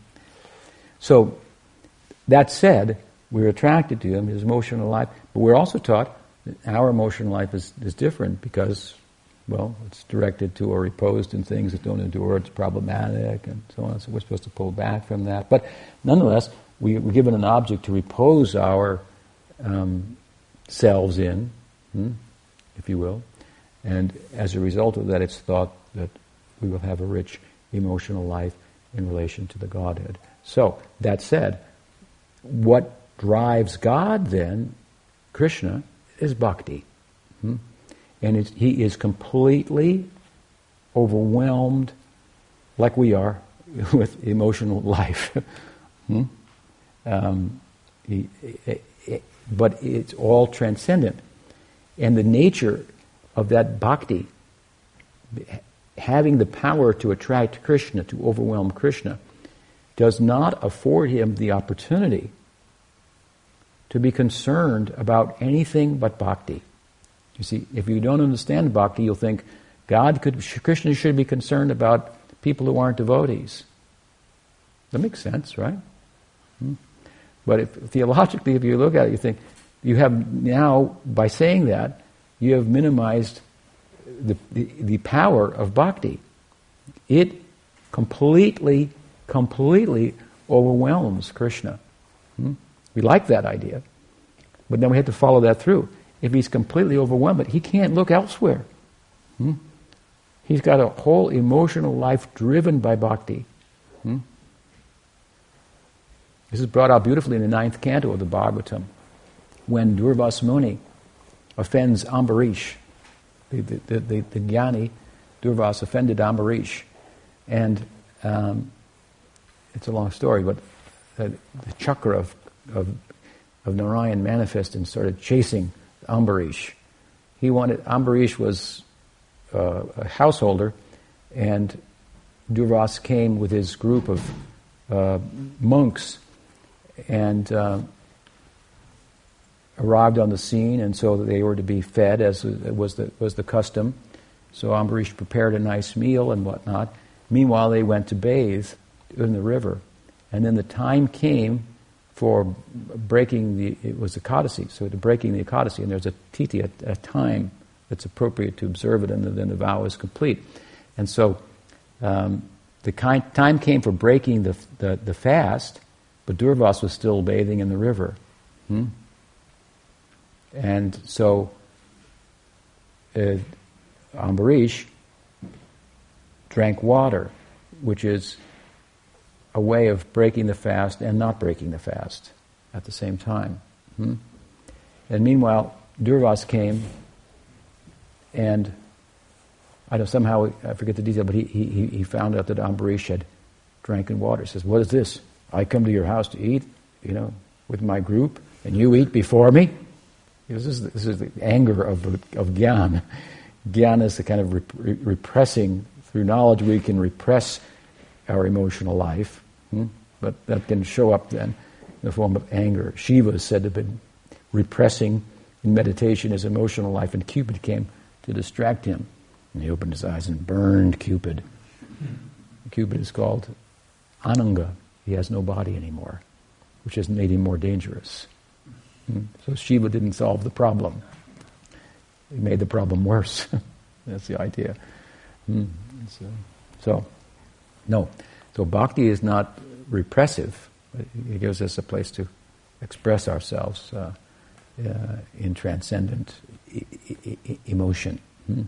So, that said, we're attracted to him, his emotional life, but we're also taught that our emotional life is, is different because well, it's directed to or reposed in things that don't endure, it's problematic, and so on. So we're supposed to pull back from that. But nonetheless, we, are given an object to repose our um, selves in, hmm, if you will. And as a result of that, it's thought that we will have a rich emotional life in relation to the Godhead. So, that said, what drives God then, Krishna, is bhakti. Hmm? And he is completely overwhelmed, like we are, with emotional life. hmm? um, he, it, it, but it's all transcendent. And the nature of that bhakti, having the power to attract Krishna, to overwhelm Krishna, does not afford him the opportunity to be concerned about anything but bhakti. You see, if you don't understand bhakti, you'll think God could, Krishna should be concerned about people who aren't devotees. That makes sense, right? Hmm? But if, theologically, if you look at it, you think you have now, by saying that, you have minimized the, the, the power of bhakti. It completely, completely overwhelms Krishna. Hmm? We like that idea, but then we have to follow that through if he's completely overwhelmed, he can't look elsewhere. Hmm? He's got a whole emotional life driven by bhakti. Hmm? This is brought out beautifully in the ninth canto of the Bhagavatam. When Durvas Muni offends Ambarish, the, the, the, the, the Jnani, Durvas offended Ambarish. And um, it's a long story, but the, the chakra of, of, of Narayan manifest and started chasing Ambarish. He wanted, Ambarish was uh, a householder, and Durvas came with his group of uh, monks and uh, arrived on the scene, and so they were to be fed as was the, was the custom. So Ambarish prepared a nice meal and whatnot. Meanwhile, they went to bathe in the river. And then the time came for breaking the, it was Ekadasi, so the breaking the Ekadasi, and there's a tithi, a, a time that's appropriate to observe it, and then the vow is complete. And so um, the kind, time came for breaking the, the, the, fast, but Durvas was still bathing in the river. Hmm? And so uh, Ambarish drank water, which is a way of breaking the fast and not breaking the fast at the same time. Hmm? And meanwhile, Durvas came and I know somehow, I forget the detail, but he, he, he found out that Ambarish had drank in water. He says, What is this? I come to your house to eat, you know, with my group, and you eat before me? This is, this is the anger of, of Gyan. Gyan is the kind of rep- repressing, through knowledge we can repress our emotional life, hmm? but that can show up then in the form of anger. Shiva is said to have been repressing in meditation his emotional life, and Cupid came to distract him. And he opened his eyes and burned Cupid. Cupid is called Ananga. He has no body anymore, which has made him more dangerous. Hmm? So Shiva didn't solve the problem. He made the problem worse. That's the idea. Hmm? So, so, no. So bhakti is not repressive. It gives us a place to express ourselves uh, uh, in transcendent emotion. Hmm?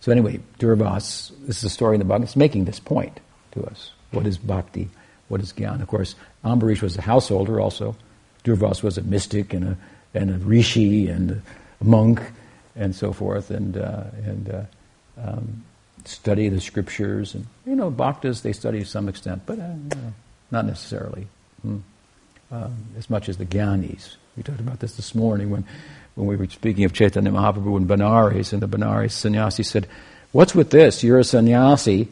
So anyway, Durvas, this is a story in the Bhagavad, it's making this point to us. What is bhakti? What is gyan? Of course, Ambarish was a householder also. Durvas was a mystic and a, and a rishi and a monk and so forth and, uh, and uh, um, study the scriptures. And, you know, bhaktas, they study to some extent, but uh, not necessarily. Hmm. Um, as much as the jnanis. We talked about this this morning when, when we were speaking of Chaitanya Mahaprabhu and Benares, and the Benares sannyasi said, What's with this? You're a sannyasi,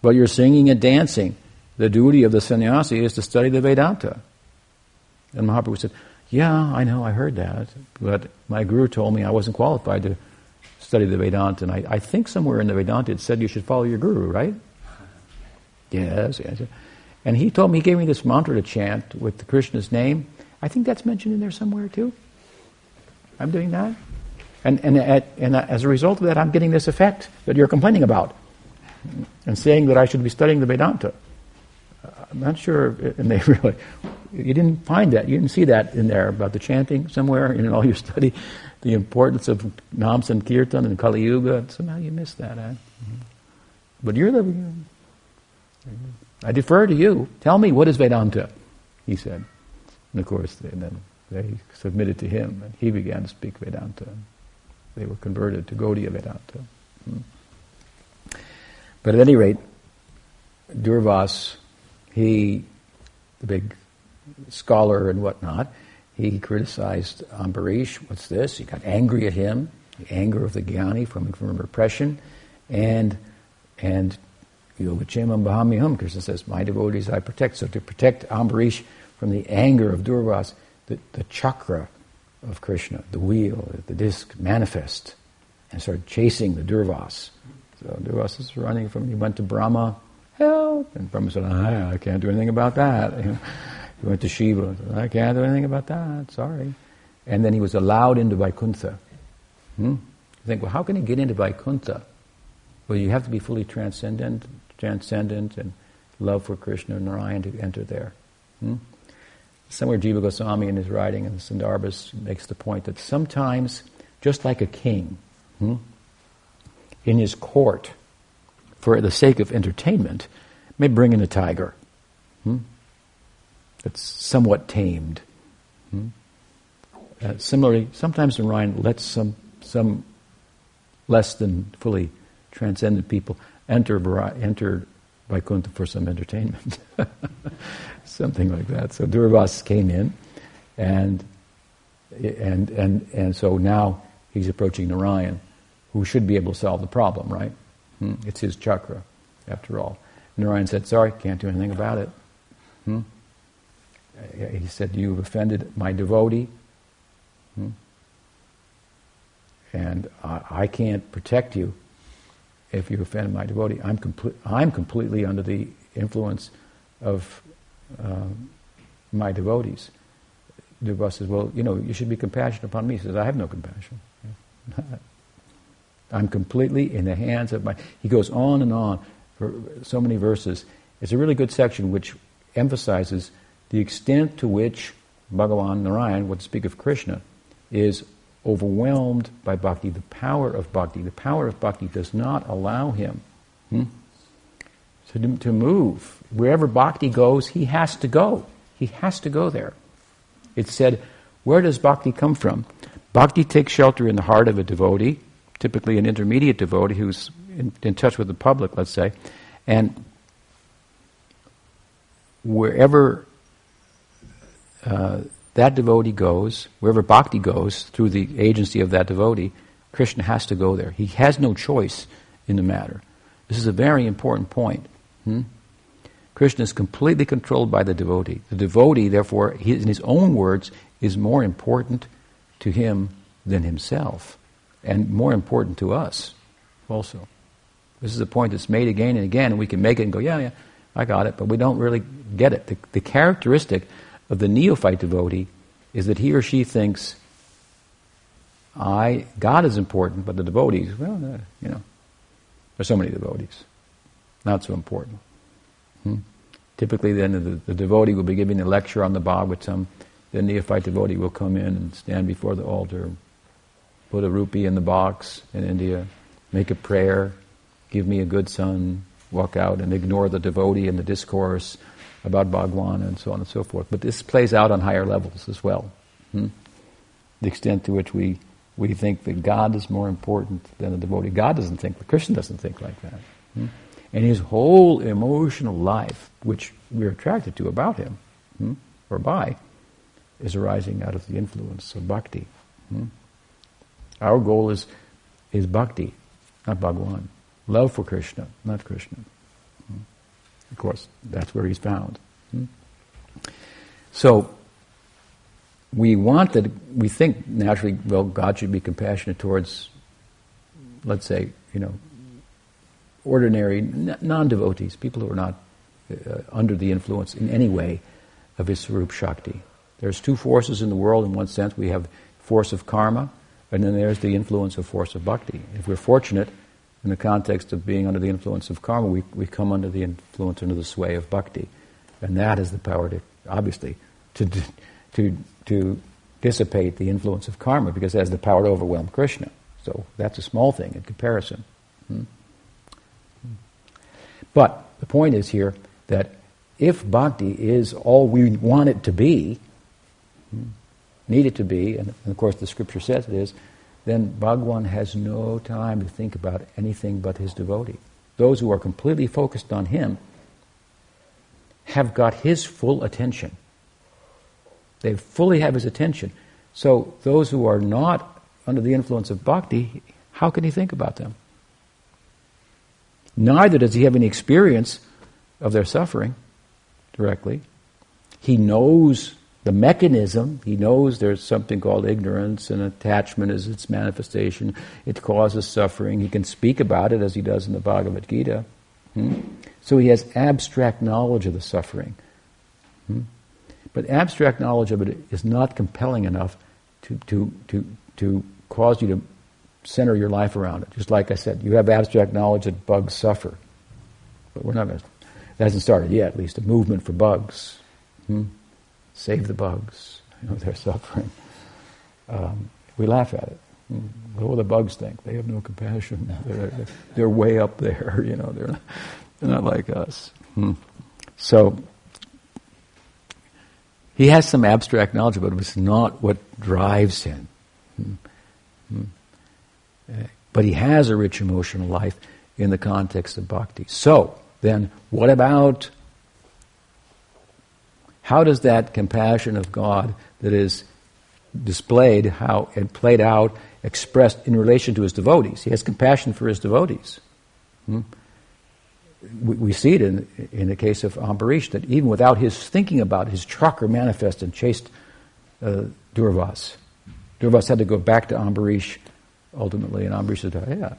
but you're singing and dancing. The duty of the sannyasi is to study the Vedanta. And Mahaprabhu said, Yeah, I know, I heard that, but my guru told me I wasn't qualified to study the Vedanta, and I, I think somewhere in the Vedanta it said you should follow your guru, right? Yes, yes. And he told me, he gave me this mantra to chant with the Krishna's name. I think that's mentioned in there somewhere too. I'm doing that. And, and, at, and as a result of that, I'm getting this effect that you're complaining about. And saying that I should be studying the Vedanta. I'm not sure, and they really, you didn't find that, you didn't see that in there about the chanting somewhere in all your study, the importance of Nam Sankirtan and Kali Yuga. Somehow you missed that. Eh? But you're the. I defer to you. Tell me, what is Vedanta? He said. And of course, they, then they submitted to him, and he began to speak Vedanta. They were converted to Gaudiya Vedanta. Hmm. But at any rate, Durvas, he, the big scholar and whatnot, he criticized Ambarish. What's this? He got angry at him, the anger of the Jnani from, from repression, and and Yogakshemam Vahamyaham, Krishna says, My devotees I protect. So to protect Ambarish from the anger of Durvas, the, the chakra of Krishna, the wheel, the disc, manifest and started chasing the Durvas. So Durvas is running from, he went to Brahma, help! And Brahma said, I, I can't do anything about that. he went to Shiva, said, I can't do anything about that, sorry. And then he was allowed into Vaikuntha. Hmm? You think, well, how can he get into Vaikuntha? Well, you have to be fully transcendent, transcendent and love for Krishna and Narayan to enter there. Hmm? Somewhere Jiva Goswami in his writing in the Sandarbhas makes the point that sometimes, just like a king, hmm, in his court, for the sake of entertainment, may bring in a tiger hmm, that's somewhat tamed. Hmm. Uh, similarly, sometimes Narayan lets some, some less than fully transcendent people enter, enter Vaikuntha for some entertainment. Something like that. So Durvas came in, and, and, and, and so now he's approaching Narayan, who should be able to solve the problem, right? Hmm? It's his chakra, after all. Narayan said, Sorry, can't do anything about it. Hmm? He said, You've offended my devotee. Hmm? And I, I can't protect you if you offend my devotee. I'm, complete, I'm completely under the influence of uh, my devotees. Durva says, Well, you know, you should be compassionate upon me. He says, I have no compassion. I'm completely in the hands of my. He goes on and on for so many verses. It's a really good section which emphasizes the extent to which Bhagavan Narayan, what to speak of Krishna, is overwhelmed by bhakti, the power of bhakti. The power of bhakti does not allow him hmm, to, to move. Wherever bhakti goes, he has to go. He has to go there. It said, where does bhakti come from? Bhakti takes shelter in the heart of a devotee, typically an intermediate devotee who's in, in touch with the public, let's say, and wherever uh, that devotee goes, wherever bhakti goes through the agency of that devotee, Krishna has to go there. He has no choice in the matter. This is a very important point. Hmm? Krishna is completely controlled by the devotee. The devotee, therefore, he, in his own words, is more important to him than himself, and more important to us also. This is a point that's made again and again, and we can make it and go, yeah, yeah, I got it, but we don't really get it. The, the characteristic of the neophyte devotee is that he or she thinks, I, God is important, but the devotees, well, uh, you know, there's so many devotees. Not so important. Hmm? Typically, then the, the, devotee will be giving a lecture on the Bhagavatam. The neophyte devotee will come in and stand before the altar, put a rupee in the box in India, make a prayer, give me a good son, walk out and ignore the devotee and the discourse about Bhagwan and so on and so forth. But this plays out on higher levels as well. Hmm? The extent to which we, we think that God is more important than the devotee. God doesn't think, the Christian doesn't think like that. Hmm? And his whole emotional life, which we're attracted to about him, hmm, or by, is arising out of the influence of bhakti. Our goal is, is bhakti, not Bhagwan. Love for Krishna, not Krishna. Of course, that's where he's found. So, we want that, we think naturally, well, God should be compassionate towards, let's say, you know, ordinary non devotees, people who are not uh, under the influence in any way of his Swarup Shakti. There's two forces in the world, in one sense. We have force of karma, and then there's the influence of force of bhakti. If we're fortunate, in the context of being under the influence of karma, we, we come under the influence, under the sway of bhakti. And that has the power to, obviously, to, to, to dissipate the influence of karma because it has the power to overwhelm Krishna. So that's a small thing in comparison. Hmm? But the point is here that if bhakti is all we want it to be, need it to be, and of course the scripture says it is, then Bhagwan has no time to think about anything but his devotee. Those who are completely focused on him have got his full attention. They fully have his attention. So those who are not under the influence of bhakti, how can he think about them? Neither does he have any experience of their suffering directly. He knows the mechanism, he knows there's something called ignorance and attachment is its manifestation. It causes suffering. He can speak about it as he does in the Bhagavad Gita. Hmm? So he has abstract knowledge of the suffering. Hmm? But abstract knowledge of it is not compelling enough to, to, to, to cause you to center your life around it. Just like I said, you have abstract knowledge that bugs suffer. But we're not going to, it hasn't started yet, at least, a movement for bugs. Hmm? Save the bugs. You know, they're suffering. Um, we laugh at it. What do the bugs think? They have no compassion. They're, they're way up there, you know, they're not, they're not like us. Hmm? So, he has some abstract knowledge, but it's not what drives him. Hmm? hmm? But he has a rich emotional life in the context of bhakti. So, then, what about how does that compassion of God that is displayed, how it played out, expressed in relation to his devotees? He has compassion for his devotees. Hmm? We, we, see it in, in the case of Ambarish that even without his thinking about it, his chakra manifested and chased uh, Durvas. Durvas had to go back to Ambarish ultimately, and Ambarish said, "Yeah,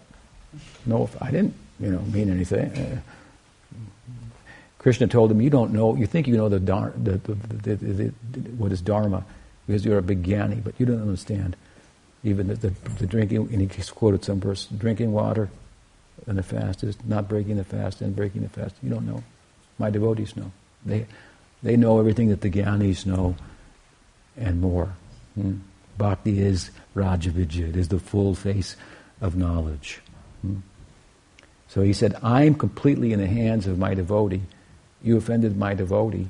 no, I didn't, you know, mean anything." Uh, Krishna told him, "You don't know. You think you know the, the, the, the what is dharma because you're a big but you don't understand even the, the, drinking." And he quoted some verse: "Drinking water and the fast is not breaking the fast and breaking the fast." You don't know. My devotees know. They they know everything that the jnanis know and more. Hmm? Bhakti is Rajavidya, it is the full face of knowledge. Hmm? So he said, I'm completely in the hands of my devotee. You offended my devotee.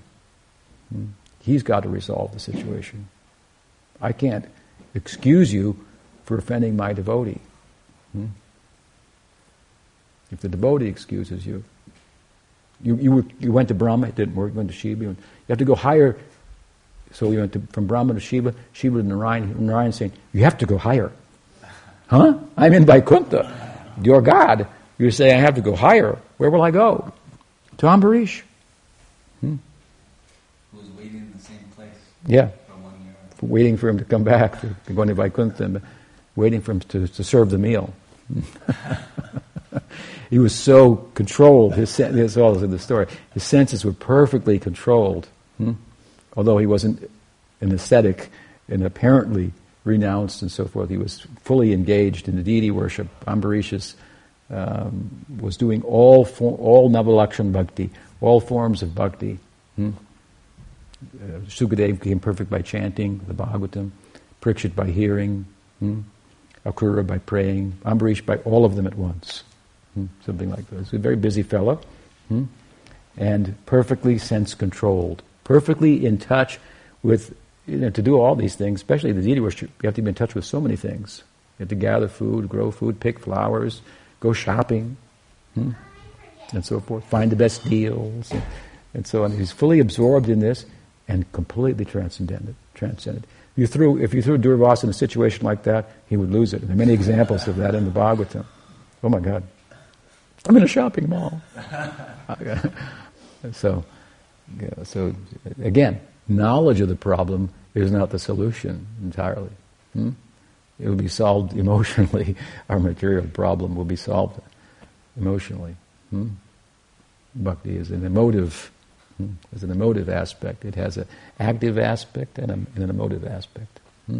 Hmm? He's got to resolve the situation. I can't excuse you for offending my devotee. Hmm? If the devotee excuses you, you, you, you went to Brahma, it didn't work, you went to Shiva, you have to go higher. So we went to, from Brahma to Shiva, Shiva to Narayan, Narayan saying, you have to go higher. Huh? I'm in Vaikuntha. You're God. You say, I have to go higher. Where will I go? To Ambarish. Hmm? Who's waiting in the same place? Yeah. For one year. Waiting for him to come back, to, to go to Vaikuntha, waiting for him to, to serve the meal. he was so controlled. His this all is in the story. His senses were perfectly controlled. Hmm? Although he wasn't an ascetic and apparently renounced and so forth, he was fully engaged in the deity worship. Ambarishas um, was doing all for, all Navalakshan bhakti, all forms of bhakti. Hmm? Uh, Sukadev became perfect by chanting the Bhagavatam, Parikshit by hearing, hmm? Akrura by praying, Ambarish by all of them at once. Hmm? Something like that. A very busy fellow. Hmm? And perfectly sense controlled, perfectly in touch with, you know, to do all these things, especially the deity worship, you have to be in touch with so many things. You have to gather food, grow food, pick flowers, go shopping, hmm? And so forth, find the best deals, and, and so on. He's fully absorbed in this and completely transcended. transcended. Threw, if you threw Durvasa in a situation like that, he would lose it. There are many examples of that in the Bhagavatam. Oh my God. I'm in a shopping mall. so, yeah, so again, knowledge of the problem is not the solution entirely. Hmm? It will be solved emotionally. Our material problem will be solved emotionally. Hmm? Bhakti is an emotive Hmm? There's an emotive aspect. It has an active aspect and, a, and an emotive aspect. Hmm?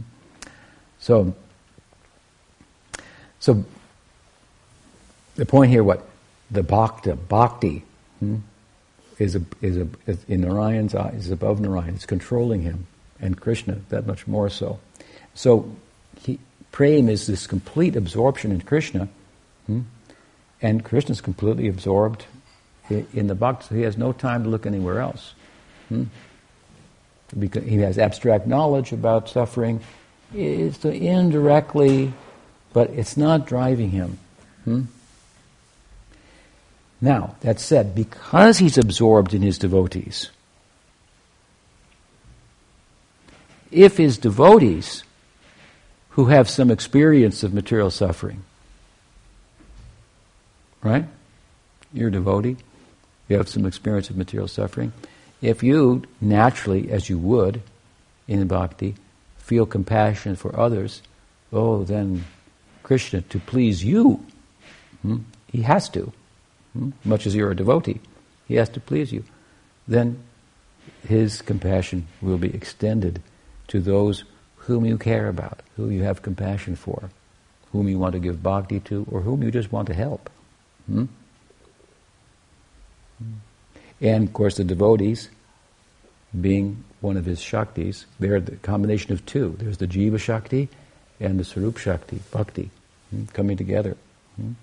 So, so the point here, what the bhakti, bhakti, hmm, is a, is a is in Narayan's eyes is above Narayan. It's controlling him, and Krishna that much more so. So, he, prem is this complete absorption in Krishna, hmm, and Krishna is completely absorbed in the box, he has no time to look anywhere else. Hmm? Because he has abstract knowledge about suffering. It's indirectly, but it's not driving him. Hmm? Now, that said, because he's absorbed in his devotees, if his devotees who have some experience of material suffering, right? You're a devotee you have some experience of material suffering, if you naturally, as you would in bhakti, feel compassion for others, oh, then Krishna, to please you, hmm, he has to, hmm, much as you're a devotee, he has to please you. Then his compassion will be extended to those whom you care about, who you have compassion for, whom you want to give bhakti to, or whom you just want to help. Hmm? And of course, the devotees, being one of his Shaktis, they're the combination of two. There's the Jiva Shakti and the Swarup Shakti, Bhakti, hmm, coming together. Hmm.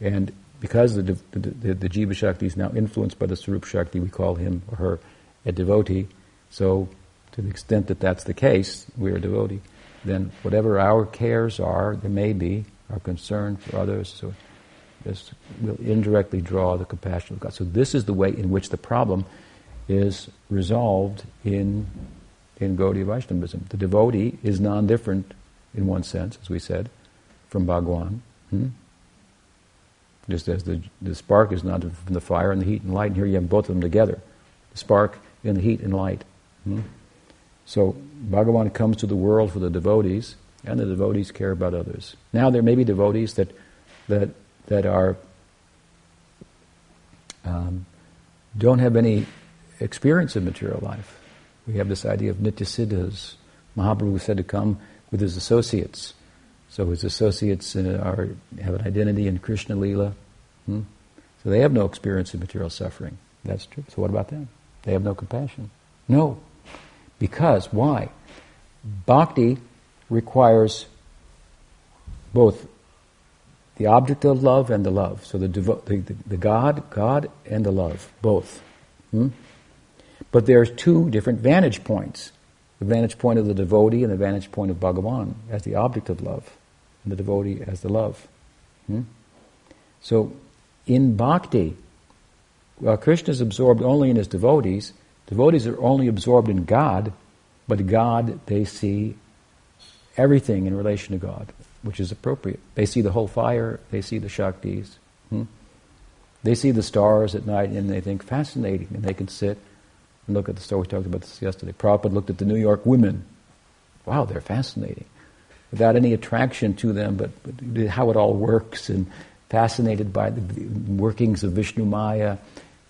And because the, the, the, the Jiva Shakti is now influenced by the Swarup Shakti, we call him or her a devotee. So, to the extent that that's the case, we're a devotee. Then, whatever our cares are, there may be, our concern for others, so will indirectly draw the compassion of God. So this is the way in which the problem is resolved in in Gaudiya Vaishnavism. The devotee is non-different in one sense, as we said, from Bhagwan. Hmm? Just as the, the spark is not from the fire and the heat and light, and here you have both of them together. The spark and the heat and light. Hmm? So Bhagavan comes to the world for the devotees, and the devotees care about others. Now there may be devotees that that that are um, don't have any experience of material life. We have this idea of nityasiddhas. Mahaprabhu said to come with his associates. So his associates uh, are, have an identity in Krishna Lila. Hmm? So they have no experience of material suffering. That's true. So what about them? They have no compassion. No. Because, why? Bhakti requires both the object of love and the love. So the, devo- the, the, the, God, God and the love, both. Hmm? But there's two different vantage points. The vantage point of the devotee and the vantage point of Bhagavan as the object of love, and the devotee as the love. Hmm? So in bhakti. Well, Krishna is absorbed only in his devotees. Devotees are only absorbed in God, but God, they see everything in relation to God, which is appropriate. They see the whole fire, they see the Shaktis. Hmm? They see the stars at night and they think fascinating, and they can sit and look at the stars. We talked about this yesterday. Prabhupada looked at the New York women. Wow, they're fascinating. Without any attraction to them, but, but how it all works, and fascinated by the workings of Vishnu Maya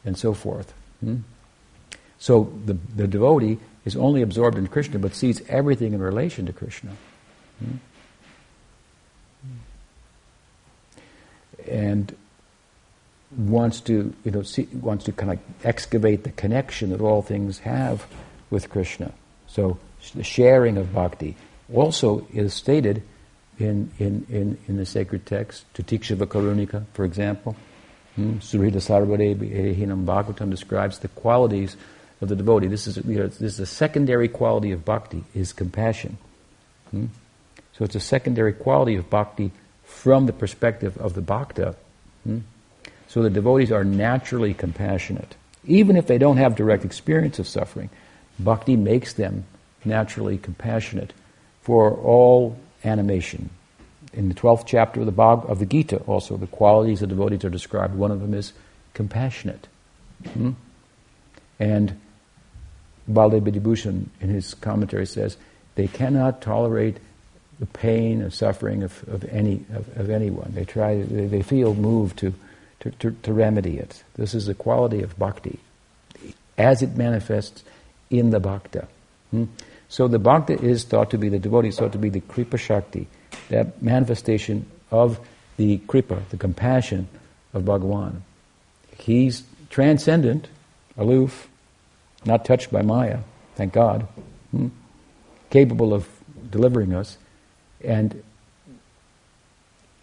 and so forth. Hmm? So the, the devotee is only absorbed in Krishna but sees everything in relation to Krishna. Hmm? And wants to, you know, see, wants to kind of excavate the connection that all things have with Krishna. So the sharing of bhakti also is stated in, in, in, in the sacred text, Titikshava Karunika, for example. Hmm? Surita Sarvadevi Bhagavatam describes the qualities of the devotee. This is, you know, this is a secondary quality of bhakti, is compassion. Hmm? So it's a secondary quality of bhakti from the perspective of the bhakta. Hmm? So the devotees are naturally compassionate. Even if they don't have direct experience of suffering, bhakti makes them naturally compassionate for all animation. In the 12th chapter of the, Bhag, of the Gita, also, the qualities of devotees are described. One of them is compassionate. Hmm? And Baladev Vidyabhushan, in his commentary, says they cannot tolerate the pain and suffering of, of any of, of, anyone. They try. They, they feel moved to, to, to, to remedy it. This is the quality of bhakti, as it manifests in the bhakta. Hmm? So the bhakta is thought to be the devotee, is thought to be the kripa shakti, that manifestation of the kripa, the compassion of Bhagawan. He's transcendent, aloof, not touched by Maya, thank God, hmm? capable of delivering us, and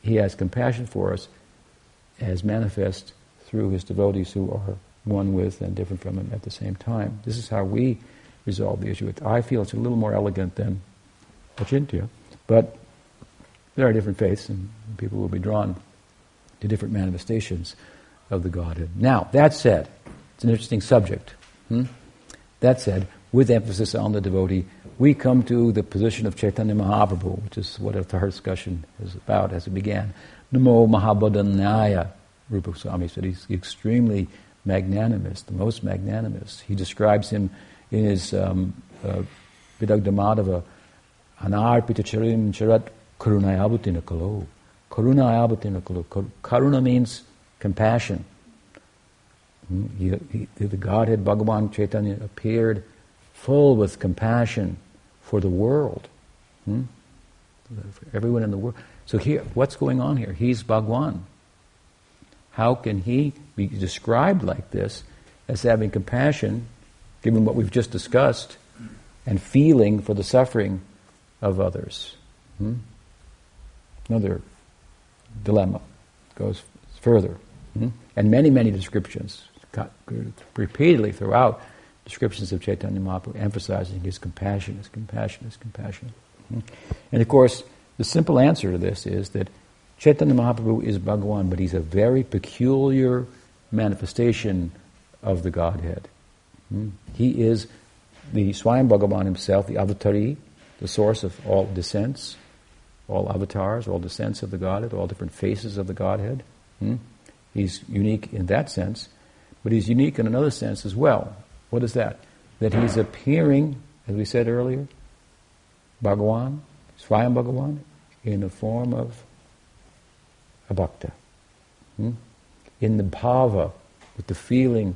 he has compassion for us as manifest through his devotees who are one with and different from him at the same time. This is how we resolve the issue. I feel it's a little more elegant than Achintya, but there are different faiths and people will be drawn to different manifestations of the Godhead. Now, that said, it's an interesting subject. Hmm? That said, with emphasis on the devotee, we come to the position of Chaitanya Mahaprabhu, which is what our discussion is about as it began. Namo Mahavadanyaya, Rupa Goswami said he's extremely magnanimous, the most magnanimous. He describes him in his um, uh, Vidagdha Madhava, Anarpita Charim Charat Karunayabutina Kalo. Karunayabutina Kalo. Karuna means compassion. Hmm? He, he, the Godhead Bhagavan Chaitanya appeared full with compassion for the world. Hmm? For everyone in the world. So here, what's going on here? He's Bhagwan. How can he be described like this as having compassion, given what we've just discussed, and feeling for the suffering of others? Hmm? Another dilemma goes further. Hmm? And many, many descriptions, repeatedly throughout descriptions of Chaitanya Mahaprabhu, emphasizing his compassion, his compassion, his compassion. Hmm? And of course, the simple answer to this is that Chaitanya Mahaprabhu is Bhagawan, but he's a very peculiar manifestation of the Godhead. Hmm? He is the Swayam Bhagavan himself, the avatari, the source of all descents, all avatars, all descents of the Godhead, all different faces of the Godhead. Hmm? He's unique in that sense, but he's unique in another sense as well. What is that? That he's appearing, as we said earlier, Bhagawan, Swayam Bhagawan, in the form of a bhakta. Hmm? In the bhava, with the feeling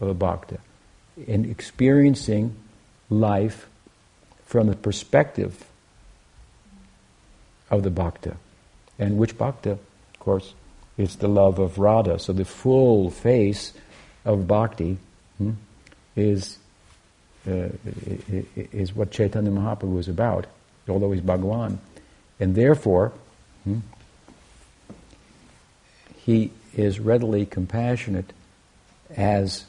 of a bhakta. In experiencing life from the perspective of the bhakta. And which bhakta? Of course, it's the love of Radha. So the full face of bhakti hmm, is uh, is what Chaitanya Mahaprabhu is about, although he's Bhagawan. And therefore, hmm, he is readily compassionate as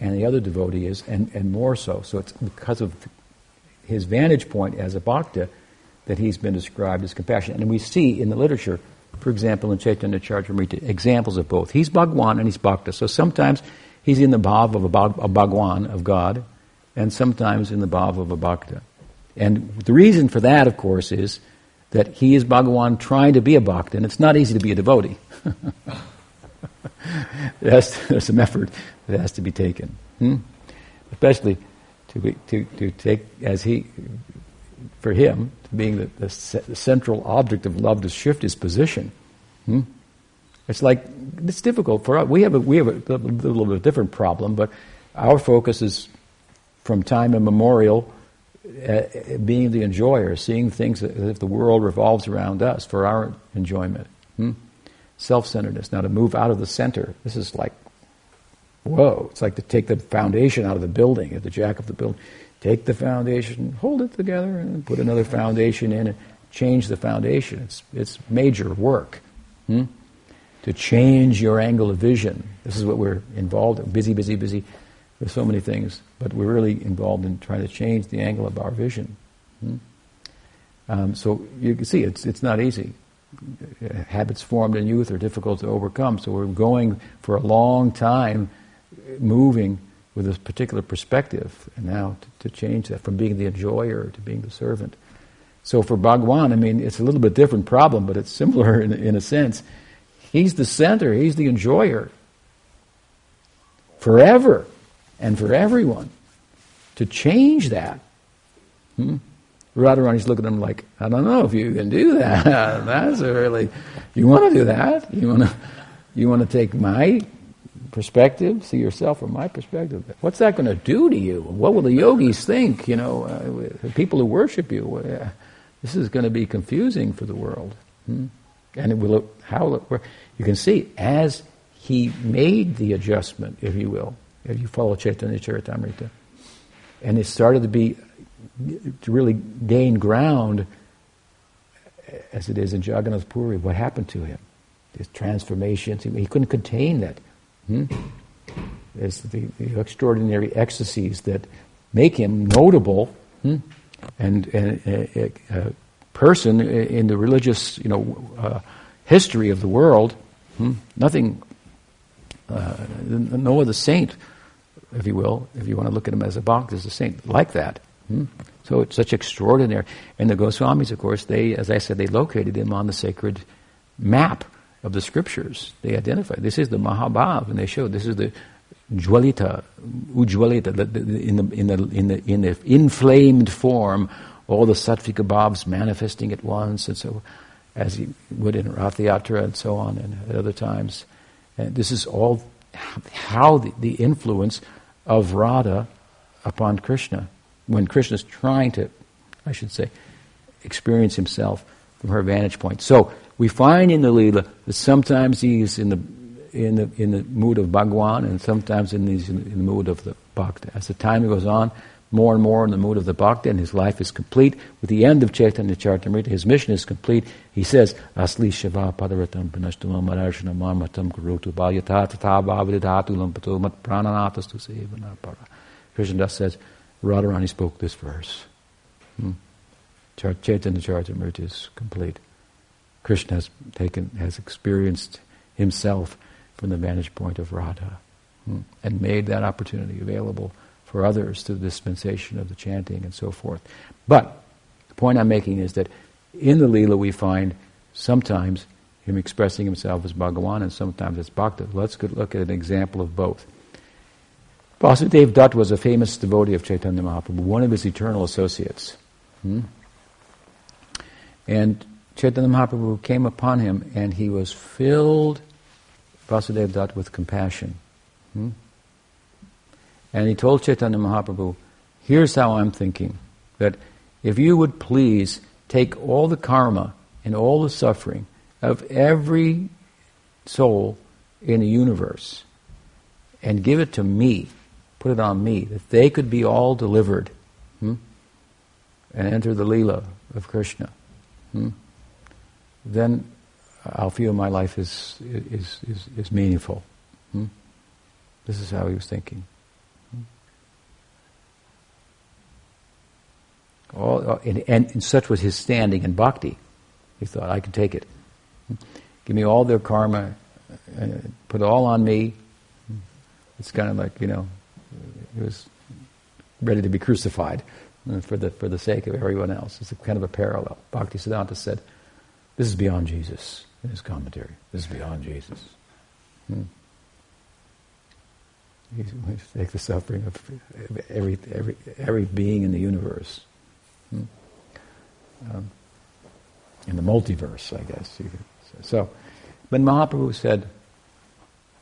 any other devotee is, and, and more so. So it's because of his vantage point as a bhakta that he's been described as compassionate. And we see in the literature for example, in Chaitanya Charitamrita, examples of both. He's Bhagwan and he's Bhakta. So sometimes he's in the bhav of a, bhag, a Bhagwan, of God, and sometimes in the bhav of a Bhakta. And the reason for that, of course, is that he is Bhagwan trying to be a Bhakta, and it's not easy to be a devotee. there's, there's some effort that has to be taken. Hmm? Especially to, be, to, to take, as he, for him, being the, the, the, central object of love, to shift his position. Hmm? It's like, it's difficult for us. We have a, we have a, a little bit of a different problem, but our focus is from time immemorial uh, being the enjoyer, seeing things as if the world revolves around us for our enjoyment. Hmm? Self centeredness. Now, to move out of the center, this is like, whoa, it's like to take the foundation out of the building, the jack of the building. Take the foundation, hold it together, and put another foundation in and change the foundation. It's, it's major work. Hmm? To change your angle of vision. This is what we're involved in. Busy, busy, busy. There's so many things, but we're really involved in trying to change the angle of our vision. Hmm? Um, so you can see it's, it's not easy habits formed in youth are difficult to overcome. So we're going for a long time moving with this particular perspective, and now to, to, change that from being the enjoyer to being the servant. So for Bhagwan, I mean, it's a little bit different problem, but it's similar in, in a sense. He's the center, he's the enjoyer. Forever and for everyone. To change that. Hmm? Radharani's looking at him like, I don't know if you can do that. That's really, you want to do that? You want to, you want to take my perspective, see yourself from my perspective. What's that going to do to you? What will the yogis think? You know, uh, people who worship you. This is going to be confusing for the world. Hmm? And it will, how will it work. You can see as he made the adjustment, if you will, if you follow Chaitanya Charitamrita, and it started to be to really gain ground as it is in Jagannath Puri, what happened to him? His transformations, he couldn't contain that. Hmm? It's the, the, extraordinary ecstasies that make him notable hmm? and, and a, a, person in the religious you know, uh, history of the world. Hmm? Nothing, uh, no other saint, if you will, if you want to look at him as a bhakt, as a saint, like that. Hmm? So it's such extraordinary. And the Goswamis, of course, they, as I said, they located him on the sacred map of the scriptures. They identified this is the Mahabhav, and they showed this is the Jwalita, Ujwalita, the, the, in, the, in, the, in, the, in the inflamed form, all the Sattvika bhavs manifesting at once, and so as he would in Rathayatra and so on, and at other times. And this is all how the, the influence of Radha upon Krishna when Krishna is trying to, I should say, experience himself from her vantage point. So we find in the Leela that sometimes he's in the in the in the mood of Bhagwan and sometimes in, these, in the mood of the Bhakta. As the time goes on, more and more in the mood of the bhakti, and his life is complete. With the end of Chaitanya Charitamrita, his mission is complete. He says, Asli Shiva Padaratam Pranashtulam Mararshana Marmatam Kurutu Balyata Tata Bhavidhatu Lampato Mat Para. Krishna Das says, Radharani spoke this verse. Hmm. Chaitanya Charitamrita is complete. Krishna has taken, has experienced himself from the vantage point of Radha hmm, and made that opportunity available for others through the dispensation of the chanting and so forth. But the point I'm making is that in the Leela we find sometimes him expressing himself as Bhagawan and sometimes as Bhakta. Let's look at an example of both. Vasudev Dutt was a famous devotee of Chaitanya Mahaprabhu, one of his eternal associates. Hmm? And Chaitanya Mahaprabhu came upon him and he was filled, Vasudev Dutt, with compassion. Hmm? And he told Chaitanya Mahaprabhu, here's how I'm thinking, that if you would please take all the karma and all the suffering of every soul in the universe and give it to me, put it on me, that they could be all delivered hmm, and enter the Leela of Krishna, hmm, then I'll feel my life is, is, is, is meaningful. Hmm? This is how he was thinking. All, uh, and, and, such was his standing in bhakti. He thought, I can take it. Give me all their karma, uh, put it all on me. It's kind of like, you know, he was ready to be crucified for the, for the sake of everyone else. It's kind of a parallel. Bhakti Siddhanta said, this is beyond Jesus in his commentary. This is beyond Jesus. Hmm. We take the suffering of every, every, every being in the universe. Hmm. Um, in the multiverse, I guess. So, but Mahaprabhu said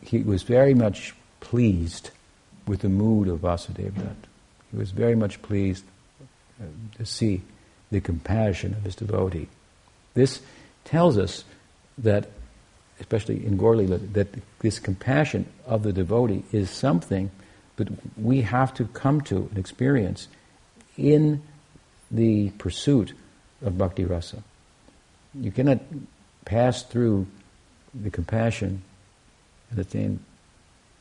he was very much pleased with the mood of Vasudeva He was very much pleased uh, to see the compassion of his devotee. This tells us that, especially in Gaur that this compassion of the devotee is something that we have to come to and experience in the pursuit of bhakti rasa. You cannot pass through the compassion and attain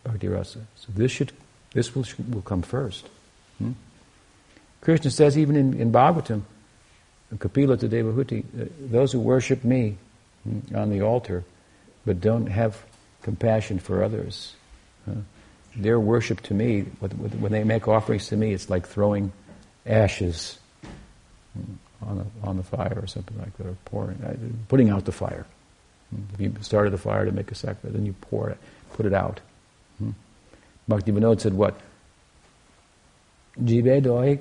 bhakti rasa. So this should, this will, will come first. Hmm? Krishna says even in, in Bhagavatam, Kapila to Devahuti, uh, those who worship me hmm, on the altar, but don't have compassion for others, uh, their worship to me, when they make offerings to me, it's like throwing ashes on, a, on the fire or something like that, or pouring, uh, putting out the fire. If you started a fire to make a sacrifice, then you pour it, put it out. Hmm. Bhakti Vinod said what? Jive doi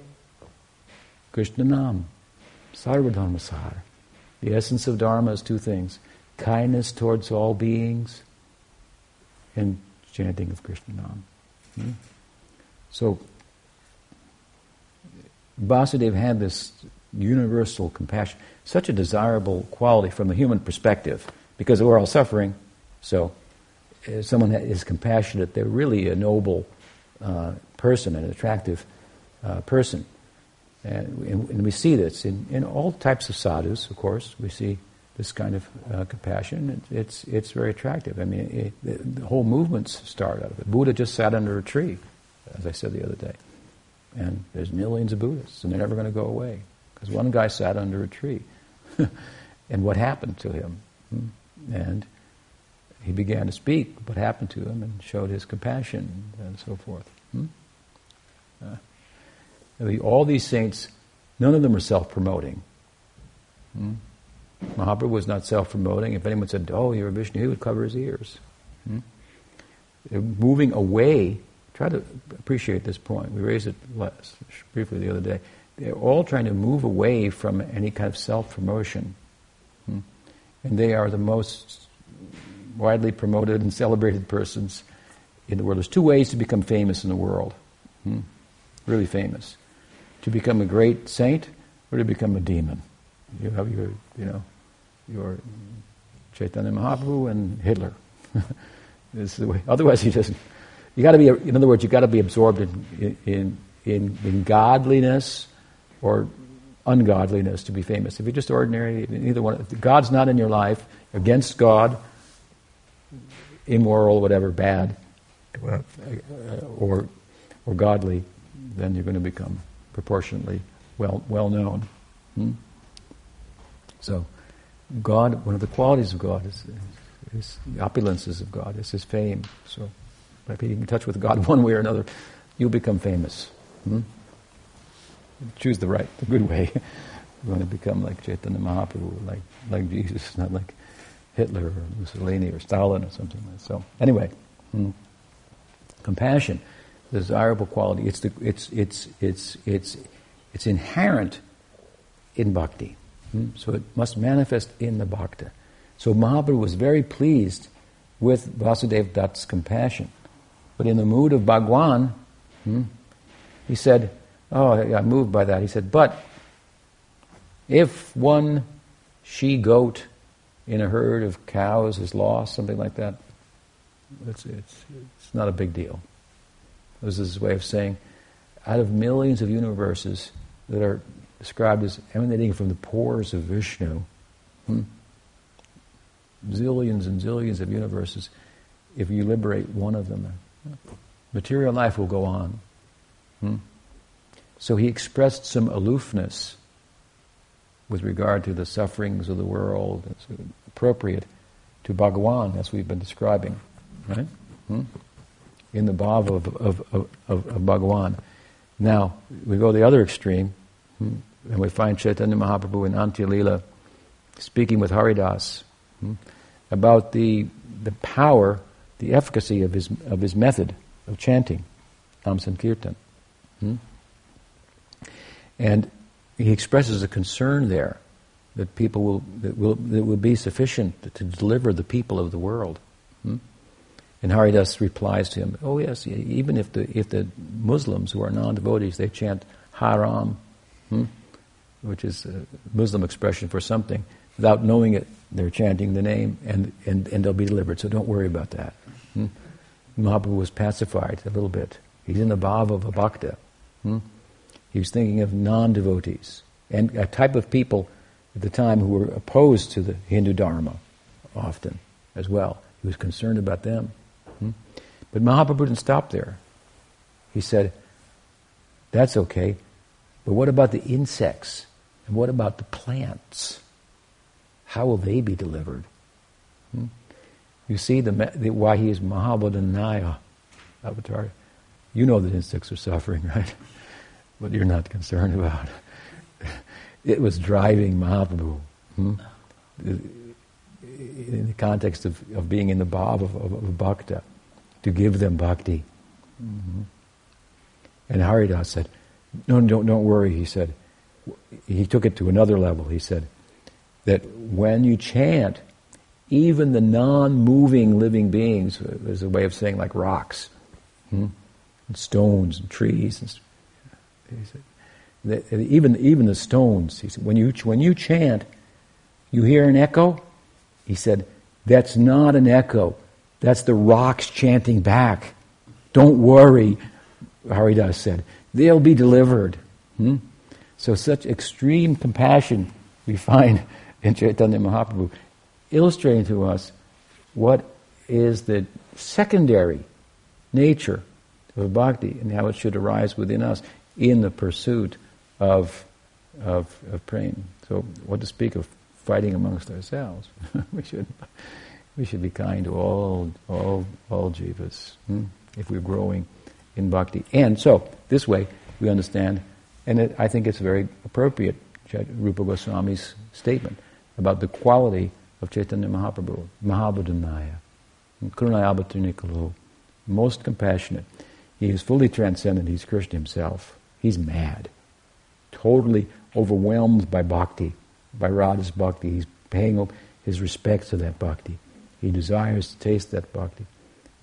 Krishna Nam. Sarvadharma Sar. The essence of Dharma is two things kindness towards all beings and chanting of Krishna Nam. Hmm? So, Vasudeva had this universal compassion, such a desirable quality from the human perspective, because we're all suffering. So, if someone is compassionate, they're really a noble uh, person, an attractive uh, person. And, and, we see this in, in all types of sadhus, of course. We see this kind of uh, compassion. It, it's, it's very attractive. I mean, it, the whole movements start out of it. Buddha just sat under a tree, as I said the other day. And there's millions of Buddhists, and they're never going to go away. Because one guy sat under a tree. and what happened to him? And he began to speak what happened to him and showed his compassion and so forth. Uh, all these saints, none of them are self-promoting. Hmm? Mahaprabhu was not self-promoting. If anyone said, "Oh, you're a Vishnu," he would cover his ears. Hmm? moving away. Try to appreciate this point. We raised it less, briefly the other day. They're all trying to move away from any kind of self-promotion, hmm? and they are the most widely promoted and celebrated persons in the world. There's two ways to become famous in the world. Hmm? Really famous to become a great saint or to become a demon. You have your, you know, your Chaitanya Mahaprabhu and Hitler. this is the way. Otherwise, he doesn't. You got to be. In other words, you got to be absorbed in, in in in godliness or ungodliness to be famous. If you're just ordinary, either one, God's not in your life, against God, immoral, whatever, bad, or or godly, then you're going to become proportionately well well known. Hmm? So, God, one of the qualities of God is, is, is, the opulences of God, is His fame. So, by being in touch with God one way or another, you'll become famous. Hmm? Choose the right, the good way. you want to become like Chaitanya Mahaprabhu, like like Jesus, not like Hitler or Mussolini or Stalin or something like that. So, anyway, hmm. compassion desirable quality. It's, the, it's, it's, it's, it's, it's inherent in bhakti. Hmm? So it must manifest in the bhakta. So Mahaprabhu was very pleased with Vasudev Dutt's compassion. But in the mood of Bhagwan, hmm, he said, Oh, I'm moved by that. He said, But if one she goat in a herd of cows is lost, something like that, it's, it's, it's not a big deal. This is his way of saying, out of millions of universes that are described as emanating from the pores of Vishnu, hmm, zillions and zillions of universes, if you liberate one of them, material life will go on. Hmm? So he expressed some aloofness with regard to the sufferings of the world. It's appropriate to Bhagawan, as we've been describing, right? Hmm? In the bhava of, of, of, of, Bhagawan. Now, we go the other extreme, hmm? and we find Chaitanya Mahaprabhu in Antya Lila speaking with Haridas hmm? about the, the power, the efficacy of his, of his method of chanting, Nam Sankirtan. And he expresses a concern there that people will that will that will be sufficient to, to deliver the people of the world. Hmm? And Haridas replies to him, "Oh yes, even if the if the Muslims who are non-devotees they chant Haram, hmm? which is a Muslim expression for something, without knowing it, they're chanting the name, and and, and they'll be delivered. So don't worry about that." Hmm? Mahaprabhu was pacified a little bit. He's in the bhava of a bhakta. Hmm? He was thinking of non-devotees and a type of people at the time who were opposed to the Hindu Dharma often as well. He was concerned about them. Hmm? But Mahaprabhu didn't stop there. He said, that's okay, but what about the insects? And what about the plants? How will they be delivered? Hmm? You see the, the, why he is Mahavadanyaya avatar. You know that insects are suffering, right? But you're not concerned about. it was driving Mahaprabhu. Hmm? In the context of, of being in the bhav of, of, of bhakta, to give them bhakti. Mm-hmm. And Haridas said, No, don't, don't worry, he said. He took it to another level. He said that when you chant, even the non moving living beings, there's a way of saying like rocks, hmm? and stones, and trees, and he said, that even, even the stones, he said, when you, when you chant, you hear an echo? He said, that's not an echo. That's the rocks chanting back. Don't worry, Haridas said. They'll be delivered. Hmm? So such extreme compassion we find in Chaitanya Mahaprabhu, illustrating to us what is the secondary nature of bhakti and how it should arise within us in the pursuit of, of, of praying. So, what to speak of fighting amongst ourselves? we should we should be kind to all all all jivas hmm? if we're growing in bhakti. And so, this way we understand, and it, I think it's very appropriate. Rupa Goswami's statement about the quality of Chaitanya Mahaprabhu, Mahavadanyaya, Karunayabhatunikalu, most compassionate. He is fully transcendent. He's Krishna himself. He's mad, totally overwhelmed by bhakti, by Radha's bhakti. He's paying his respects to that bhakti. He desires to taste that bhakti.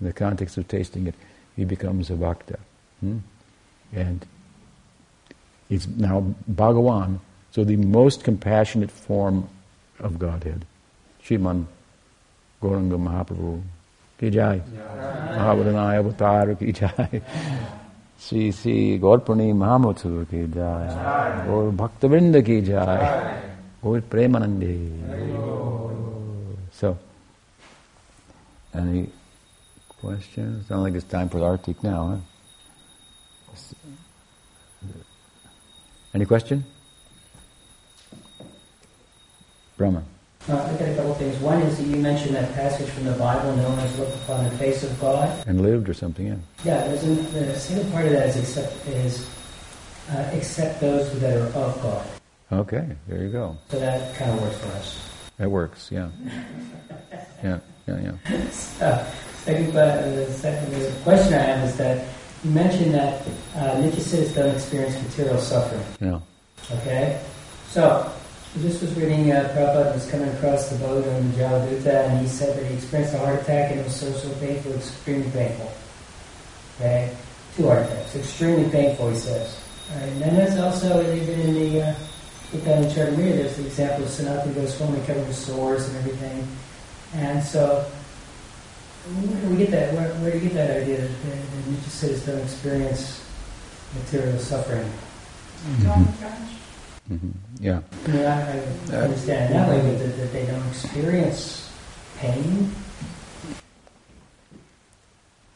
In the context of tasting it, he becomes a bhakta. Hmm? And he's now Bhagawan, so the most compassionate form of Godhead. Shriman Gauranga Mahaprabhu ki jai. Mahavadanyaya Avatar ki jai. Shri Shri Gaur Poorni महामोत्सव की जाय और भक्तवृंद की जाय और प्रेमानंदे So, any questions? Sounds like it's time for the Arctic now, huh? Any question? Brahma. Uh, I got a couple of things. One is that you mentioned that passage from the Bible, no one has looked upon the face of God. And lived or something, yeah. Yeah, there's a, the second part of that is accept, is, uh, accept those that are of God. Okay, there you go. So that kind of works for us. That works, yeah. yeah, yeah, yeah. So, second, uh, the second the question I have is that you mentioned that uh, Nityasiddhas don't experience material suffering. Yeah. Okay? So, this was reading, uh, Prabhupada was coming across the boat on the Jaladuta, and he said that he experienced a heart attack and it was so, so painful, extremely painful. Okay? Two heart attacks, extremely painful, he says. Alright, and then there's also, even in the, uh, Gita Charmir, there's the example of Sanatana Goswami covered with sores and everything. And so, where do we get that? Where, where do you get that idea that, that, that Nityasiddhas don't experience material suffering? Mm-hmm. Mm-hmm. Yeah. I mean, I, I understand that way, but that, that they don't experience pain.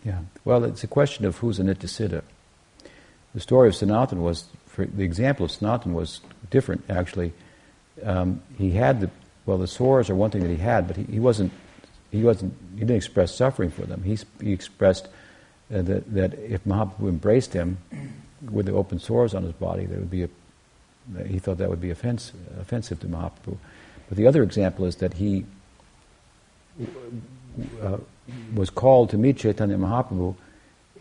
Yeah. Well, it's a question of who's a Nityasiddha. The story of Sanatan was, for the example of Sanatan was different, actually. Um, he had the, well, the sores are one thing that he had, but he, he wasn't he wasn't he didn't express suffering for them. He, he expressed uh, that that if Mahaprabhu embraced him with the open sores on his body, there would be a he thought that would be offensive, offensive to Mahaprabhu. But the other example is that he uh, was called to meet Chaitanya Mahaprabhu,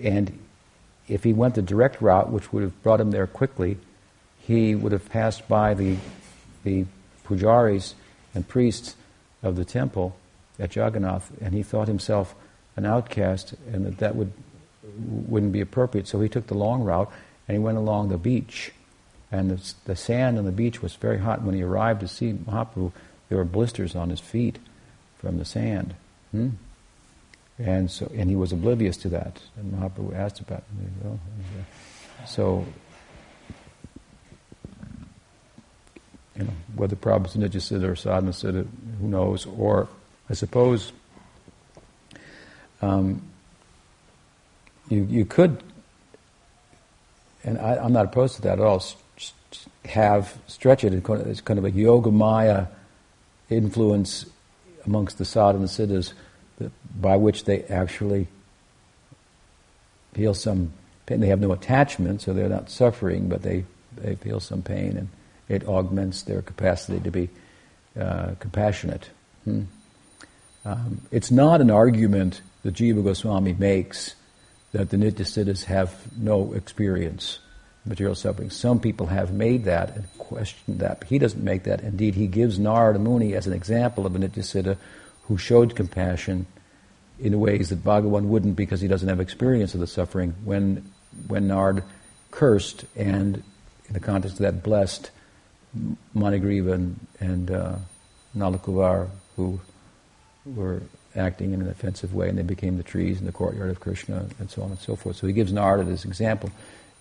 and if he went the direct route, which would have brought him there quickly, he would have passed by the the pujaris and priests of the temple at Jagannath, and he thought himself an outcast, and that that would wouldn't be appropriate. So he took the long route, and he went along the beach, and the, the sand on the beach was very hot. When he arrived to see Mahaprabhu, there were blisters on his feet from the sand. Hmm? And so, and he was oblivious to that. And Mahaprabhu asked about it. So, you know, whether Prabhupada's Nitya or Sadhana Siddha, who knows? Or, I suppose, um, you you could, and I, am not opposed to that at all. Have stretch it as kind of a yoga maya influence amongst the sadhana siddhas by which they actually feel some pain. They have no attachment, so they're not suffering, but they, they feel some pain, and it augments their capacity to be uh, compassionate. Hmm? Um, it's not an argument that Jiva Goswami makes that the Nityasiddhas have no experience material suffering. Some people have made that and questioned that, he doesn't make that. Indeed, he gives Narada Muni as an example of a Nityasiddha who showed compassion in ways that Bhagavan wouldn't because he doesn't have experience of the suffering. When, when Nard cursed and, in the context of that, blessed Manigriva and, and uh, Nalakuvar, who were acting in an offensive way, and they became the trees in the courtyard of Krishna, and so on and so forth. So he gives Narada this example,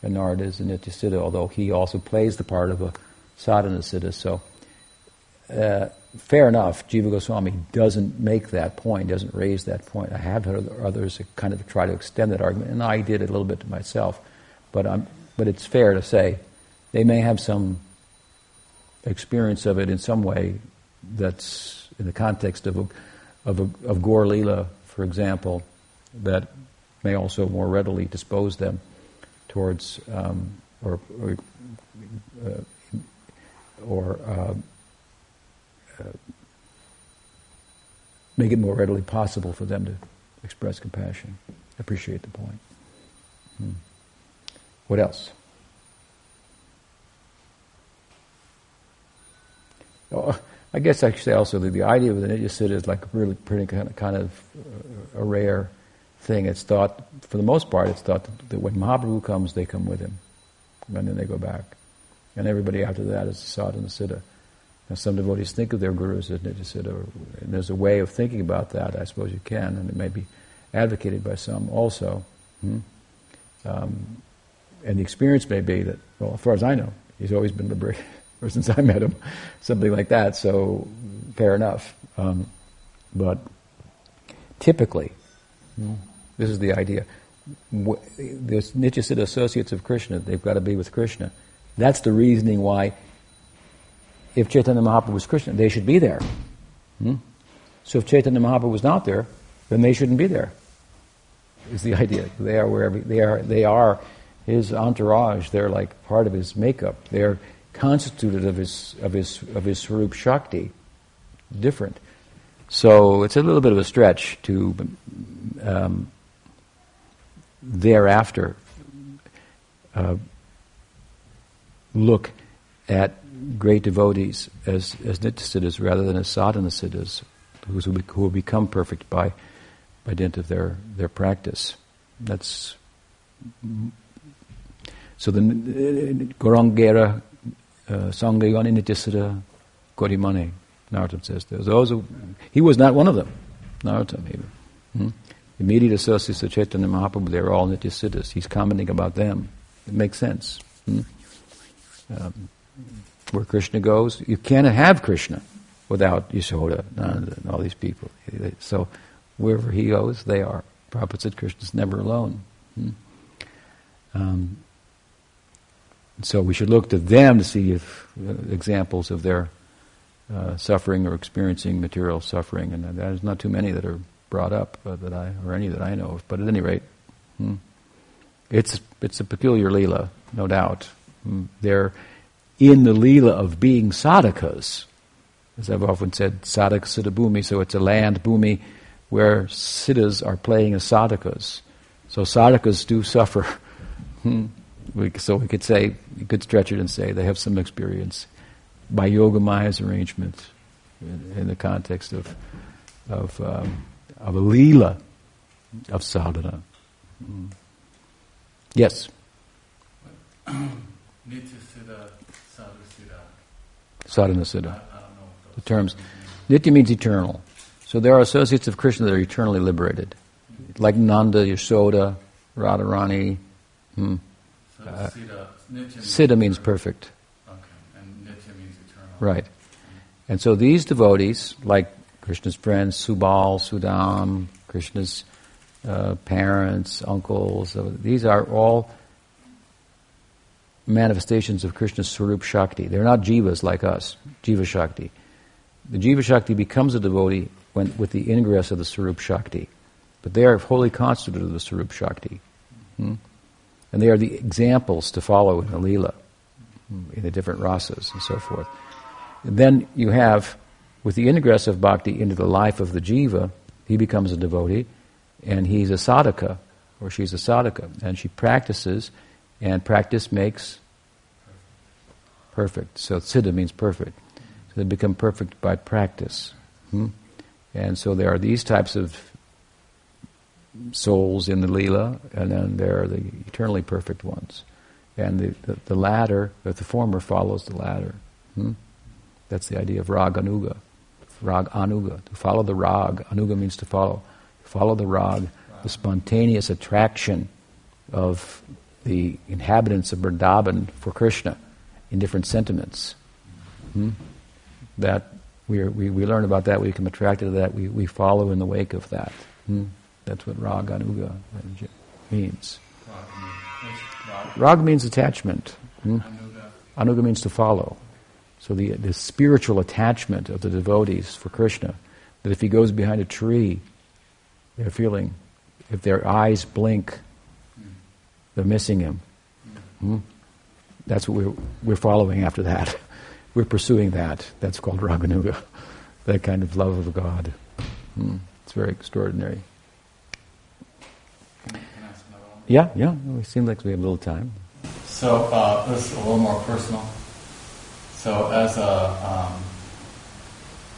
and Narada is a Nityasiddha, although he also plays the part of a sadhana siddha. So uh, fair enough, Jiva Goswami doesn't make that point, doesn't raise that point. I have heard others kind of try to extend that argument, and I did it a little bit to myself. But, I'm, but it's fair to say they may have some experience of it in some way that's in the context of, a, of, a, of Gaur Lila, for example, that may also more readily dispose them towards um, or, or, uh, or uh, uh, make it more readily possible for them to express compassion. Appreciate the point. Hmm. What else? Oh, I guess say also that the idea of the Nityasiddha is like really pretty kind of, kind of uh, a rare thing. It's thought, for the most part, it's thought that when Mahaprabhu comes, they come with him, and then they go back, and everybody after that is sadhana siddha. Now, some devotees think of their gurus as Nityasiddha, and there's a way of thinking about that, I suppose you can, and it may be advocated by some also. Hmm? Um, and the experience may be that, well, as far as I know, he's always been liberated, or since I met him, something like that, so fair enough. Um, but typically, hmm, this is the idea. There's Nityasiddha associates of Krishna, they've got to be with Krishna. That's the reasoning why if Chaitanya Mahaprabhu was Krishna, they should be there. Hmm? So if Chaitanya Mahaprabhu was not there, then they shouldn't be there. Is the idea. They are wherever they are. They are his entourage. They're like part of his makeup. They're constituted of his of his of his Swarup Shakti. Different. So it's a little bit of a stretch to um, thereafter uh, look at great devotees as, as nityasiddhas rather than as sadhana siddhas, who, who will become perfect by, by dint of their, their practice. That's so the Gaurangera uh, Sangayani Nityasiddha Gorimane, Narottam says. Those who, he was not one of them, Narottam even. Hmm? Immediate associates of Chaitanya Mahaprabhu, they're all Nityasiddhas. He's commenting about them. It makes sense. Hmm? Um, where Krishna goes, you can't have Krishna without Yashoda and all these people. So wherever he goes, they are. Prabhupada said Krishna's never alone. Hmm? Um, so we should look to them to see if uh, examples of their uh, suffering or experiencing material suffering, and there's not too many that are brought up uh, that I or any that I know of. But at any rate, hmm, it's it's a peculiar lila, no doubt. Hmm, they're in the lila of being sadhakas, as I've often said, sadhaka siddha bhumi. So it's a land bhumi where siddhas are playing as sadhakas. So sadhakas do suffer. Hmm. We, so we could say, you could stretch it and say they have some experience by Yoga Maya's arrangement in, in the context of of um, of a lila of sadhana. Mm. Yes. Nitya Siddha, Sadhu Sadhana Siddha. The terms. Nitya means eternal. So there are associates of Krishna that are eternally liberated. Like Nanda, Yashoda, Radharani. Hmm. So Uh, Siddha, Nitya Siddha means perfect. Okay, and Nitya means eternal. Right. And so these devotees, like Krishna's friends, Subal, Sudam, Krishna's uh, parents, uncles, uh, these are all manifestations of Krishna's Swarup Shakti. They're not jivas like us, Jiva Shakti. The Jiva Shakti becomes a devotee when, with the ingress of the Swarup Shakti. But they are wholly constituted of the Swarup Shakti. Hmm? And they are the examples to follow in the Leela, hmm, in the different rasas and so forth. And then you have, with the ingress of bhakti into the life of the jiva, he becomes a devotee, and he's a sadhaka, or she's a sadhaka, and she practices, and practice makes perfect. So siddha means perfect. So they become perfect by practice. Hmm? And so there are these types of souls in the lila, and then there are the eternally perfect ones. And the, the, the latter, the former follows the latter. Hmm? That's the idea of rag anuga. Rag anuga. To follow the rag. Anuga means to follow. Follow the rag, the spontaneous attraction of the inhabitants of Vrindavan for Krishna in different sentiments. Hmm? That we, are, we, we learn about that, we become attracted to that, we, we follow in the wake of that. Hmm? That's what rag anuga means. Rag, means attachment. Hmm? Anuga means to follow. So the, the spiritual attachment of the devotees for Krishna, that if he goes behind a tree, they're feeling, if their eyes blink, they're missing him. Hmm? That's what we're, we're following after that. We're pursuing that. That's called Raganuga, that kind of love of God. Hmm. It's very extraordinary. Can, can I ask another one? Yeah, yeah, we seem like we have a little time. So uh, this is a little more personal. So as a, um,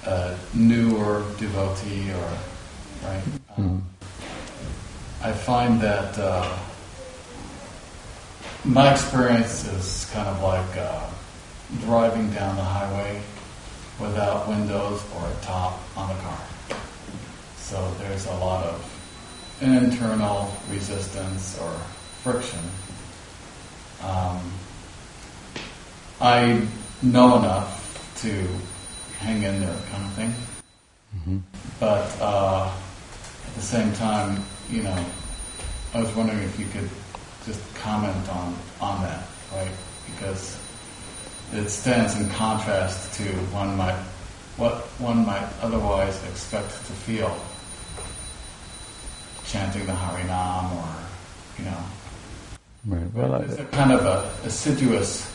a newer devotee, or right, um, I find that uh, my experience is kind of like uh, driving down the highway without windows or a top on the car. So there's a lot of internal resistance or friction. Um, I know enough to hang in there, kind of thing. But uh, at the same time, you know, I was wondering if you could just comment on on that, right? Because it stands in contrast to one might what one might otherwise expect to feel chanting the Harinam or you know Right. Well, there's I, a kind of a assiduous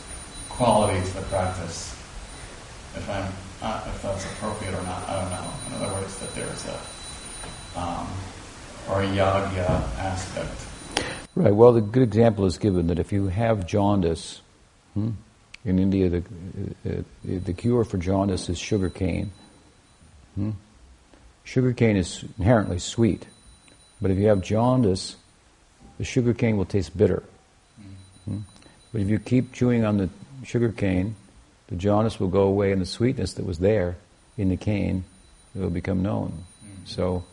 quality to the practice. If I'm, uh, if that's appropriate or not, I don't know. In other words, that there's a, um, or a yagya aspect. Right. Well, the good example is given that if you have jaundice, hmm, in India, the, uh, uh, the cure for jaundice is sugar cane. Hmm? Sugar cane is inherently sweet, but if you have jaundice, the sugar cane will taste bitter. Hmm? But if you keep chewing on the sugar cane, the jaundice will go away, and the sweetness that was there in the cane will become known. So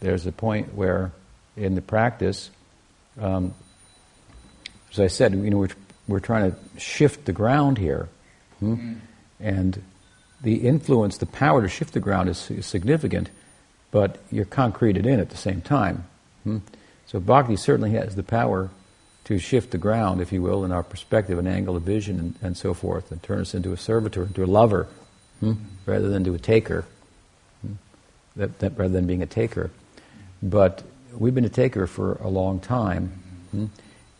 there's a point where, in the practice, um, as I said, you know, we're, we're trying to shift the ground here, hmm? and the influence, the power to shift the ground is, is significant, but you're concreted in at the same time. hmm? So bhakti certainly has the power to shift the ground, if you will, in our perspective, an angle of vision, and, and so forth, and turn us into a servitor, into a lover, hmm? rather than to a taker, hmm? that, that, rather than being a taker. But we've been a taker for a long time, hmm?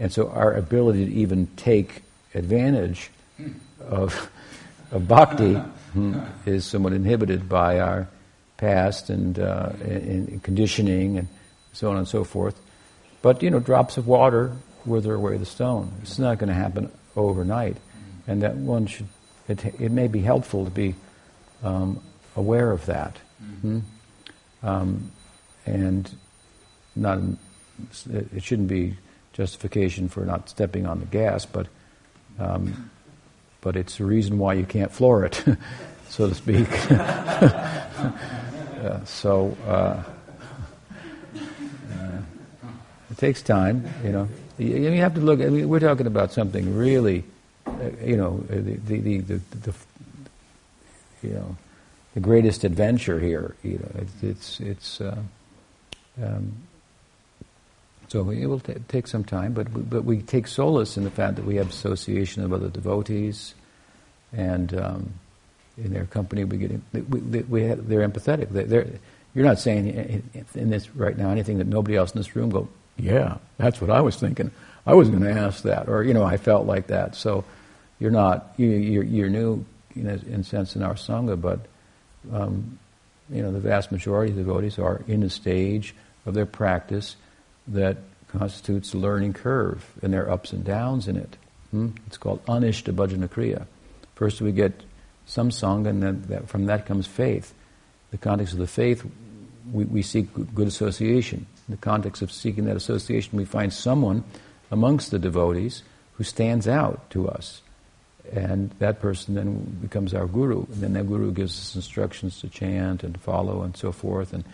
and so our ability to even take advantage of, of bhakti hmm, is somewhat inhibited by our past and, uh, and, and conditioning and so on and so forth. But you know, drops of water wither away the stone. It's not going to happen overnight, and that one should. It, it may be helpful to be um, aware of that, hmm? um, and not. It shouldn't be justification for not stepping on the gas, but um, but it's a reason why you can't floor it, so to speak. uh, so. Uh, it takes time, you know. You, have to look. I mean, we're talking about something really, uh, you know, the, the, the, the, you know, the greatest adventure here. You know, it's it's, uh, um, so it will take some time, but we, but we take solace in the fact that we have association of other devotees, and um, in their company we get we, we have, they're empathetic. They're, you're not saying in this right now anything that nobody else in this room go yeah, that's what I was thinking. I was going to ask that, or you know, I felt like that. So you're not you, you're, you're new in a, in a sense in our sangha, but um, you know, the vast majority of devotees are in a stage of their practice that constitutes a learning curve, and there are ups and downs in it. Hmm? It's called anishta bhajana kriya. First, we get some sangha, and then that, from that comes faith. The context of the faith, we, we seek good association in the context of seeking that association, we find someone amongst the devotees who stands out to us. And that person then becomes our guru. And then that guru gives us instructions to chant and follow and so forth. And,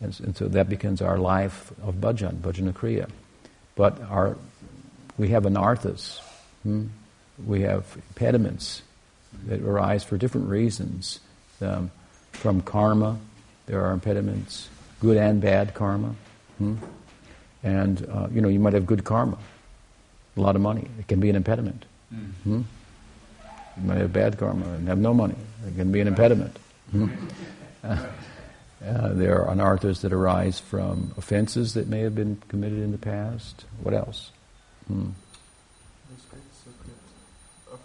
and, and so that becomes our life of bhajan, bhajana kriya. But our, we have anarthas. Hmm? We have impediments that arise for different reasons. Um, from karma, there are impediments, good and bad karma. Hmm? And, uh, you know, you might have good karma, a lot of money. It can be an impediment. Mm. Hmm? You might have bad karma and have no money. It can be an impediment. Hmm? Uh, uh, there are anarthas that arise from offenses that may have been committed in the past. What else? Hmm.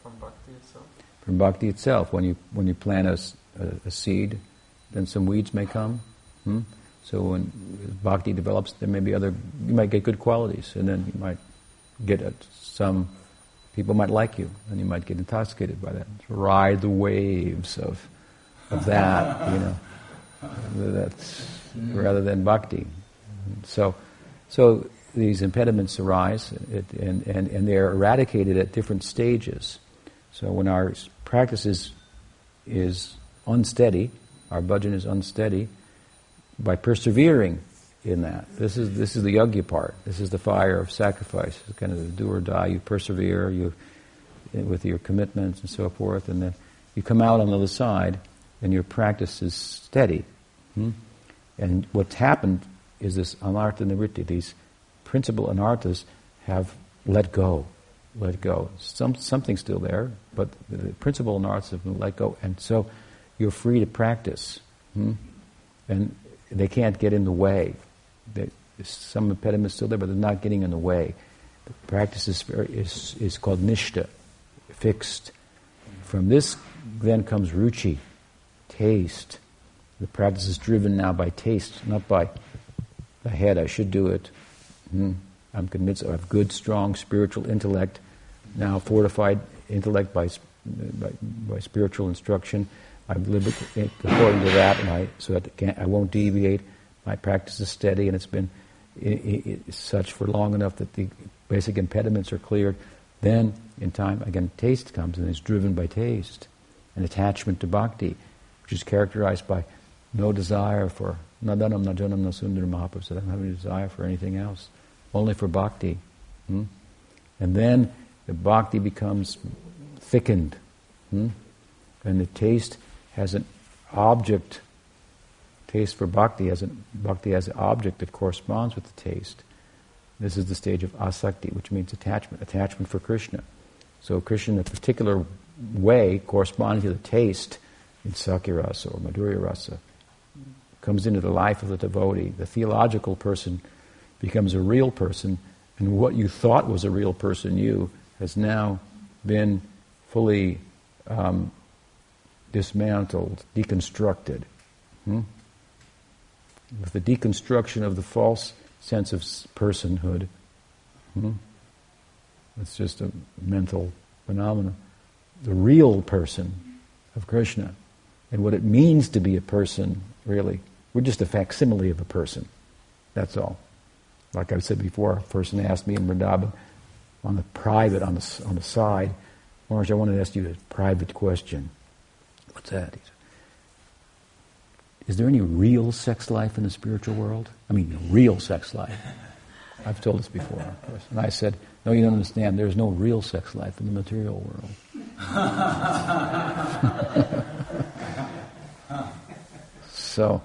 From bhakti itself. From bhakti itself, when you when you plant a, a, a seed, then some weeds may come. Hmm? So when bhakti develops, there may be other, you might get good qualities, and then you might get some, people might like you, and you might get intoxicated by that. Ride the waves of, of that, you know. That's rather than bhakti. So, so these impediments arise, and, and, and they're eradicated at different stages. So when our practice is, is unsteady, our bhajan is unsteady, by persevering in that. This is this is the yajna part. This is the fire of sacrifice. It's kind of the do or die. You persevere. You with your commitments and so forth, and then you come out on the other side, and your practice is steady. Hmm? And what's happened is this anartha nivritti. These principal anarthas have let go, let go. Some something's still there, but the principal anarthas have been let go, and so you're free to practice. Hmm? And they can't get in the way. They, some impediments still there, but they're not getting in the way. The practice is, is, is called nishta, fixed. From this then comes ruchi, taste. The practice is driven now by taste, not by the head. I should do it. Hmm. I'm convinced I have good, strong spiritual intellect, now fortified intellect by, by, by spiritual instruction. I live according to that, and I so that I won't deviate. My practice is steady, and it's been such for long enough that the basic impediments are cleared. Then, in time, again, taste comes, and it's driven by taste, an attachment to bhakti, which is characterized by no desire for nadanam, najanam, nasundaram mahaprabhu said, I don't have any desire for anything else, only for bhakti. Hmm? And then the bhakti becomes thickened, hmm? and the taste has an object, taste for bhakti has an, bhakti has an object that corresponds with the taste. This is the stage of asakti, which means attachment, attachment for Krishna. So Krishna in a particular way corresponding to the taste in Sakhya or Madhurya Rasa, comes into the life of the devotee, the theological person becomes a real person, and what you thought was a real person, you, has now been fully um, dismantled, deconstructed. Hmm? With the deconstruction of the false sense of personhood, hmm? it's just a mental phenomenon. The real person of Krishna and what it means to be a person, really. We're just a facsimile of a person. That's all. Like I said before, a person asked me in Vrindavan on the private, on the, on the side, Maharaj, I wanted to ask you a private question. What's that? Is there any real sex life in the spiritual world? I mean, real sex life. I've told this before, of course. And I said, No, you don't understand. There's no real sex life in the material world. so,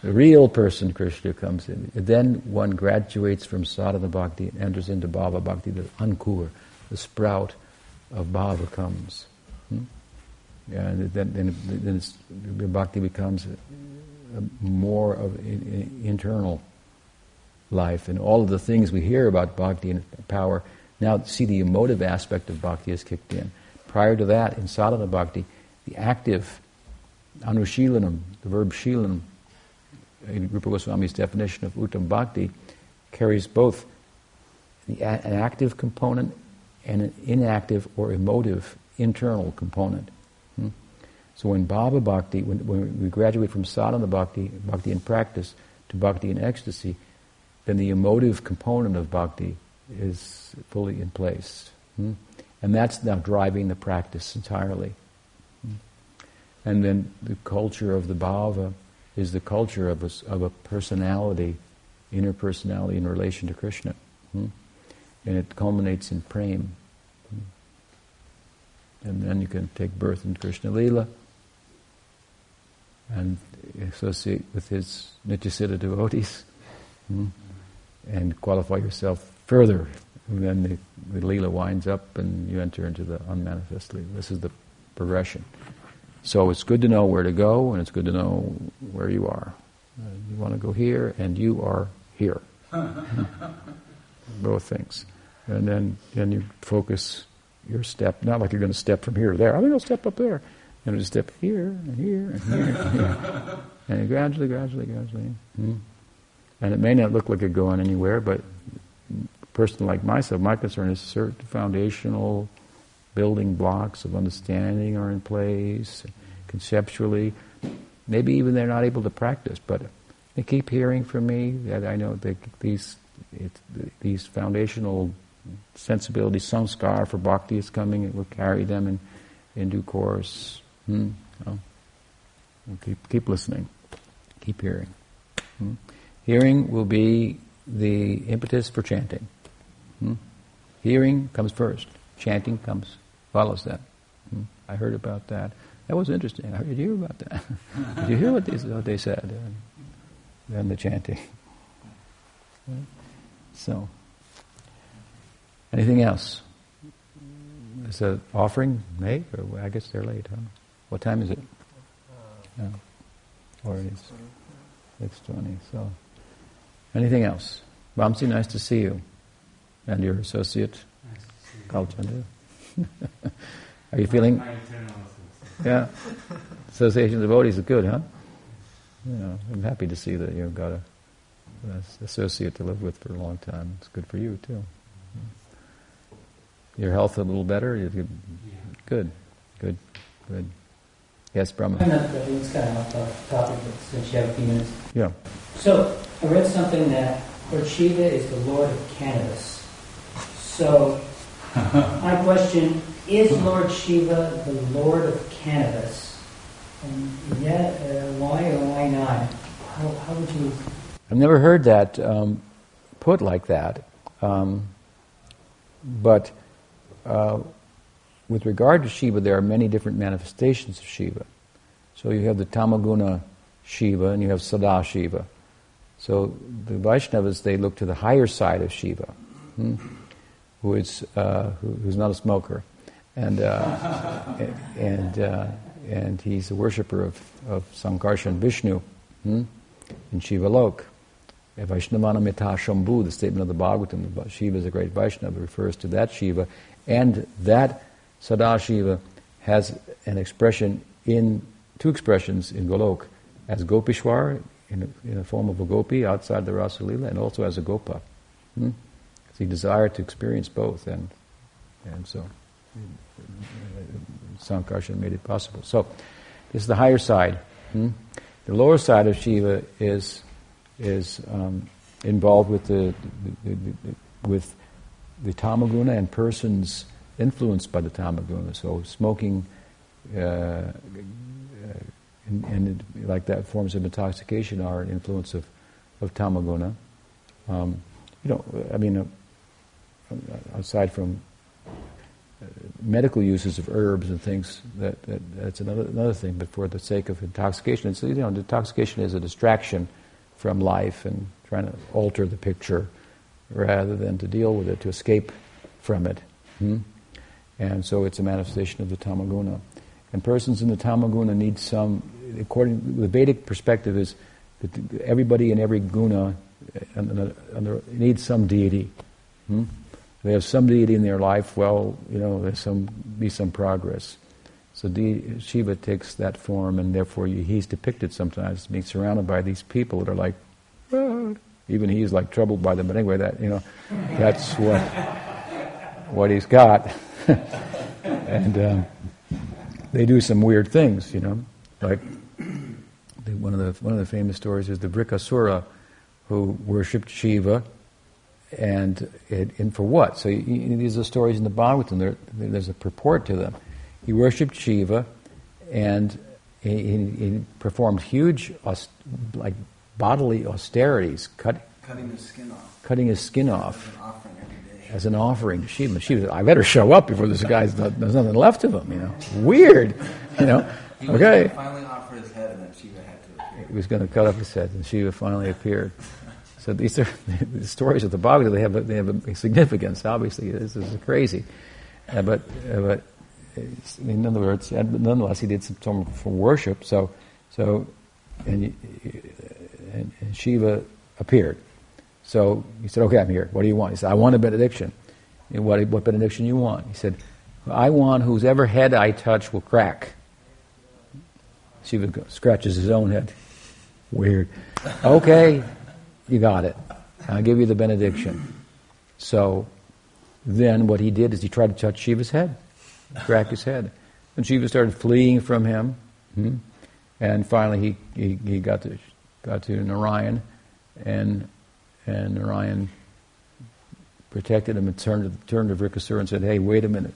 the real person, Krishna, comes in. Then one graduates from sadhana bhakti and enters into bhava bhakti, the ankur, the sprout of bhava comes. Hmm? And then, then, then the bhakti becomes a more of an internal life. And all of the things we hear about bhakti and power, now see the emotive aspect of bhakti has kicked in. Prior to that, in sadhana bhakti, the active anushilanam, the verb shilanam, in Rupa Goswami's definition of uttam bhakti, carries both the, an active component and an inactive or emotive internal component. So when Bhava Bhakti, when, when, we graduate from sadhana bhakti, bhakti in practice, to bhakti in ecstasy, then the emotive component of bhakti is fully in place. Hmm? And that's now driving the practice entirely. Hmm? And then the culture of the bhava is the culture of a, of a personality, inner personality in relation to Krishna. Hmm? And it culminates in prema. Hmm? And then you can take birth in Krishna Lila and associate with his Nityasiddha devotees hmm? and qualify yourself further. And then the, the Leela winds up and you enter into the unmanifest Leela. This is the progression. So it's good to know where to go and it's good to know where you are. Uh, you want to go here and you are here. Both things. And then, then you focus your step, not like you're going to step from here to there. I'm going to step up there. And just step here and here and here and here. and gradually, gradually, gradually. Hmm. And it may not look like you're going anywhere, but a person like myself, my concern is certain foundational building blocks of understanding are in place, conceptually. Maybe even they're not able to practice, but they keep hearing from me that I know that these these foundational sensibilities, samskar for bhakti is coming. It will carry them in, in due course. Hmm? Oh. keep keep listening, keep hearing. Hmm? Hearing will be the impetus for chanting. Hmm? Hearing comes first. Chanting comes follows that. Hmm? I heard about that. That was interesting. I heard you hear about that? did you hear what they, what they said? Then the chanting. So, anything else? Is the offering made? Or I guess they're late, huh? What time is it? No. Or it is 6.20. So, anything else? Vamsi, nice to see you. And your associate, Kalchandu. Are you feeling? Yeah. Association of devotees is good, huh? You know, I'm happy to see that you've got a, an associate to live with for a long time. It's good for you too. Your health a little better? You're good. Good. Good. Yes, Brahma. It's kind of off topic, but since you have a few minutes. Yeah. So I read something that Lord Shiva is the Lord of cannabis. So my question is Lord Shiva the Lord of cannabis? And yet, uh, why or why not? How, how, would you? I've never heard that um, put like that. Um, but uh, with regard to Shiva, there are many different manifestations of Shiva. So you have the Tamaguna Shiva and you have Sada Shiva. So the Vaishnavas, they look to the higher side of Shiva. Hmm? who is uh, who, who's not a smoker, and uh, and uh, and he's a worshipper of, of Sankarshan Vishnu hmm? in Shiva Lok. Vaishnavana Mita Shambhu, the statement of the Bhagavatam, Shiva is a great Vaishnava, refers to that Shiva. And that Sadashiva has an expression in, two expressions in Golok, as Gopishwar, in, in the form of a gopi outside the Rasalila and also as a gopa. Hmm? So he desired to experience both, and, and so Sankarshan made it possible. So this is the higher side. Hmm? The lower side of Shiva is is um, involved with the, the, the, with the tamaguna and persons influenced by the tamaguna. So smoking uh, uh, and, and it, like that forms of intoxication are an influence of, of tamaguna. Um, you know, I mean, uh, aside from uh, medical uses of herbs and things, that, that, that's another another thing. But for the sake of intoxication, it's you know, intoxication is a distraction from life and trying to alter the picture rather than to deal with it, to escape from it. Hmm? And so it's a manifestation of the tamaguna. And persons in the tamaguna need some, according the Vedic perspective, is that everybody in every guna uh, needs some deity. Hmm? They have some deity in their life. Well, you know, there's some be some progress. So De- Shiva takes that form, and therefore he's depicted sometimes being surrounded by these people that are like, ah. even he's like troubled by them. But anyway, that you know, that's what what he's got, and um, they do some weird things, you know, like the, one of the one of the famous stories is the Vrikasura, who worshipped Shiva, and it, and for what? So you, these are stories in the Bhagavatam. There, there's a purport to them he worshipped Shiva, and he, he, he performed huge, like bodily austerities, cut, cutting his skin off, cutting his skin off as an offering to Shiva. Shiva, I better show up before this guy's not, there's nothing left of him. You know, weird. You know, he okay. finally offered his head, and then Shiva had to appear. He was going to cut off his head, and Shiva finally appeared. So these are the stories of the Bhagavat. They have a, they have a significance. Obviously, this is crazy, uh, but uh, but in other words, nonetheless, he did some form of worship. So, so, and, and, and, Shiva appeared. So he said, "Okay, I'm here. What do you want?" He said, "I want a benediction." And what, what benediction you want? He said, "I want whose ever head I touch will crack." Shiva scratches his own head. Weird. Okay, you got it. I'll give you the benediction. So then what he did is he tried to touch Shiva's head crack his head. And Shiva started fleeing from him. Hmm? And finally he, he, he, got to got to Narayan and and Narayan protected him and turned to, turned to Vrikasura and said, Hey, wait a minute.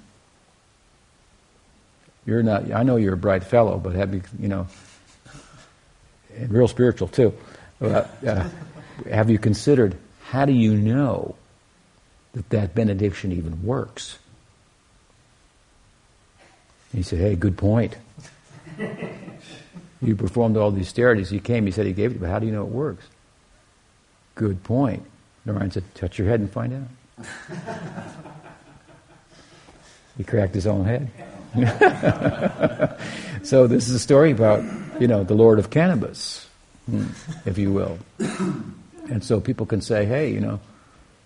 You're not I know you're a bright fellow, but have you you know and real spiritual too. But, uh, have you considered how do you know that that benediction even works? He said, Hey, good point. you performed all these austerities. He came, he said he gave it, but how do you know it works? Good point. Narayan said, Touch your head and find out. he cracked his own head. so this is a story about, you know, the Lord of Cannabis, hmm, if you will. And so people can say, hey, you know,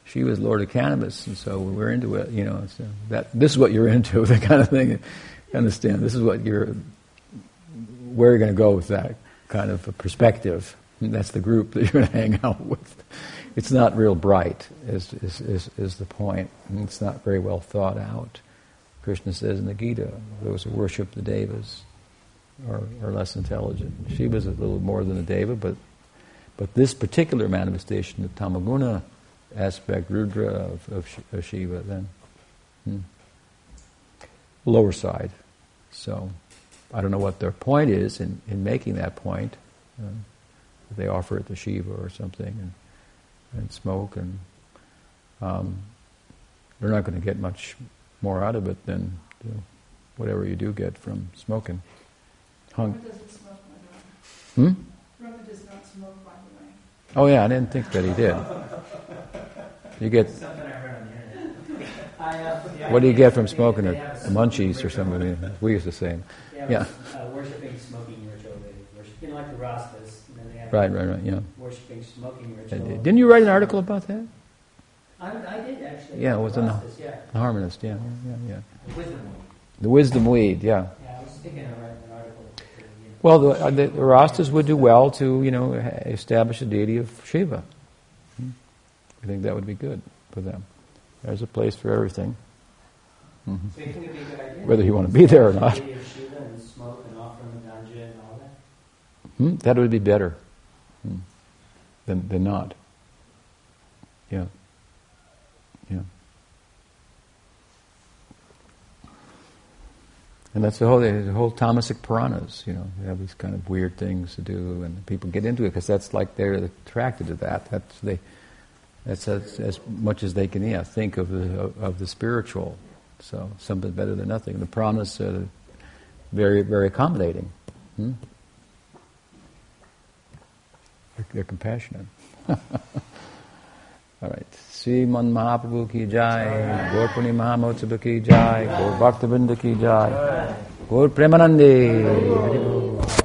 Shiva's Lord of Cannabis, and so we're into it, you know. So that this is what you're into, the kind of thing understand this is what you're where you're going to go with that kind of a perspective. That's the group that you're going to hang out with. It's not real bright, is, is, is, is the point. It's not very well thought out. Krishna says in the Gita, those who worship the devas are, are less intelligent. Shiva's a little more than a deva, but, but this particular manifestation, the tamaguna aspect, Rudra of, of, of Shiva, then hmm, lower side. So I don't know what their point is in, in making that point. Uh, they offer it to Shiva or something and, and smoke, and um, they're not going to get much more out of it than whatever you do get from smoking. Hung. doesn't smoke, Hmm? Brahma does not smoke, by the way. Oh yeah, I didn't think that he did. You get what do you get from smoking it? The munchies or something? We used to say. Yeah, Yeah. uh, worshiping smoking ritual. Worship, you know, like the Rastas. And then they have Right, right, right. Yeah. worshiping smoking ritual. Didn't you write an article about that? I, I did actually. Yeah, it was the in the- yeah. The harmonist. Yeah, yeah, yeah. The wisdom one. The wisdom weed. Yeah. Yeah, I was thinking of writing an article. for, you know. Well, the, uh, the, the Rastas would do well to, you know, establish a deity of Shiva. Hmm. I think that would be good for them. There's a place for everything, So you think it'd be a good idea? whether you want to be there or not. Deity of Shiva and smoke and offer him the ganja and all that. Hmm? That would be better than, than not. Yeah. Yeah. And that's the whole, the whole Tamasic Puranas, you know, they have these kind of weird things to do, and people get into it because that's like they're attracted to that. That's they, that's as, as much as they can, yeah, think of the of the spiritual. So something better than nothing. The Puranas are very very accommodating. Hmm? They're, they're compassionate. All right. Sriman Mahaprabhu ki jai, Gaur Purnima ki jai, Gaur Bhakta Vrinda ki jai, Gaur Premanande.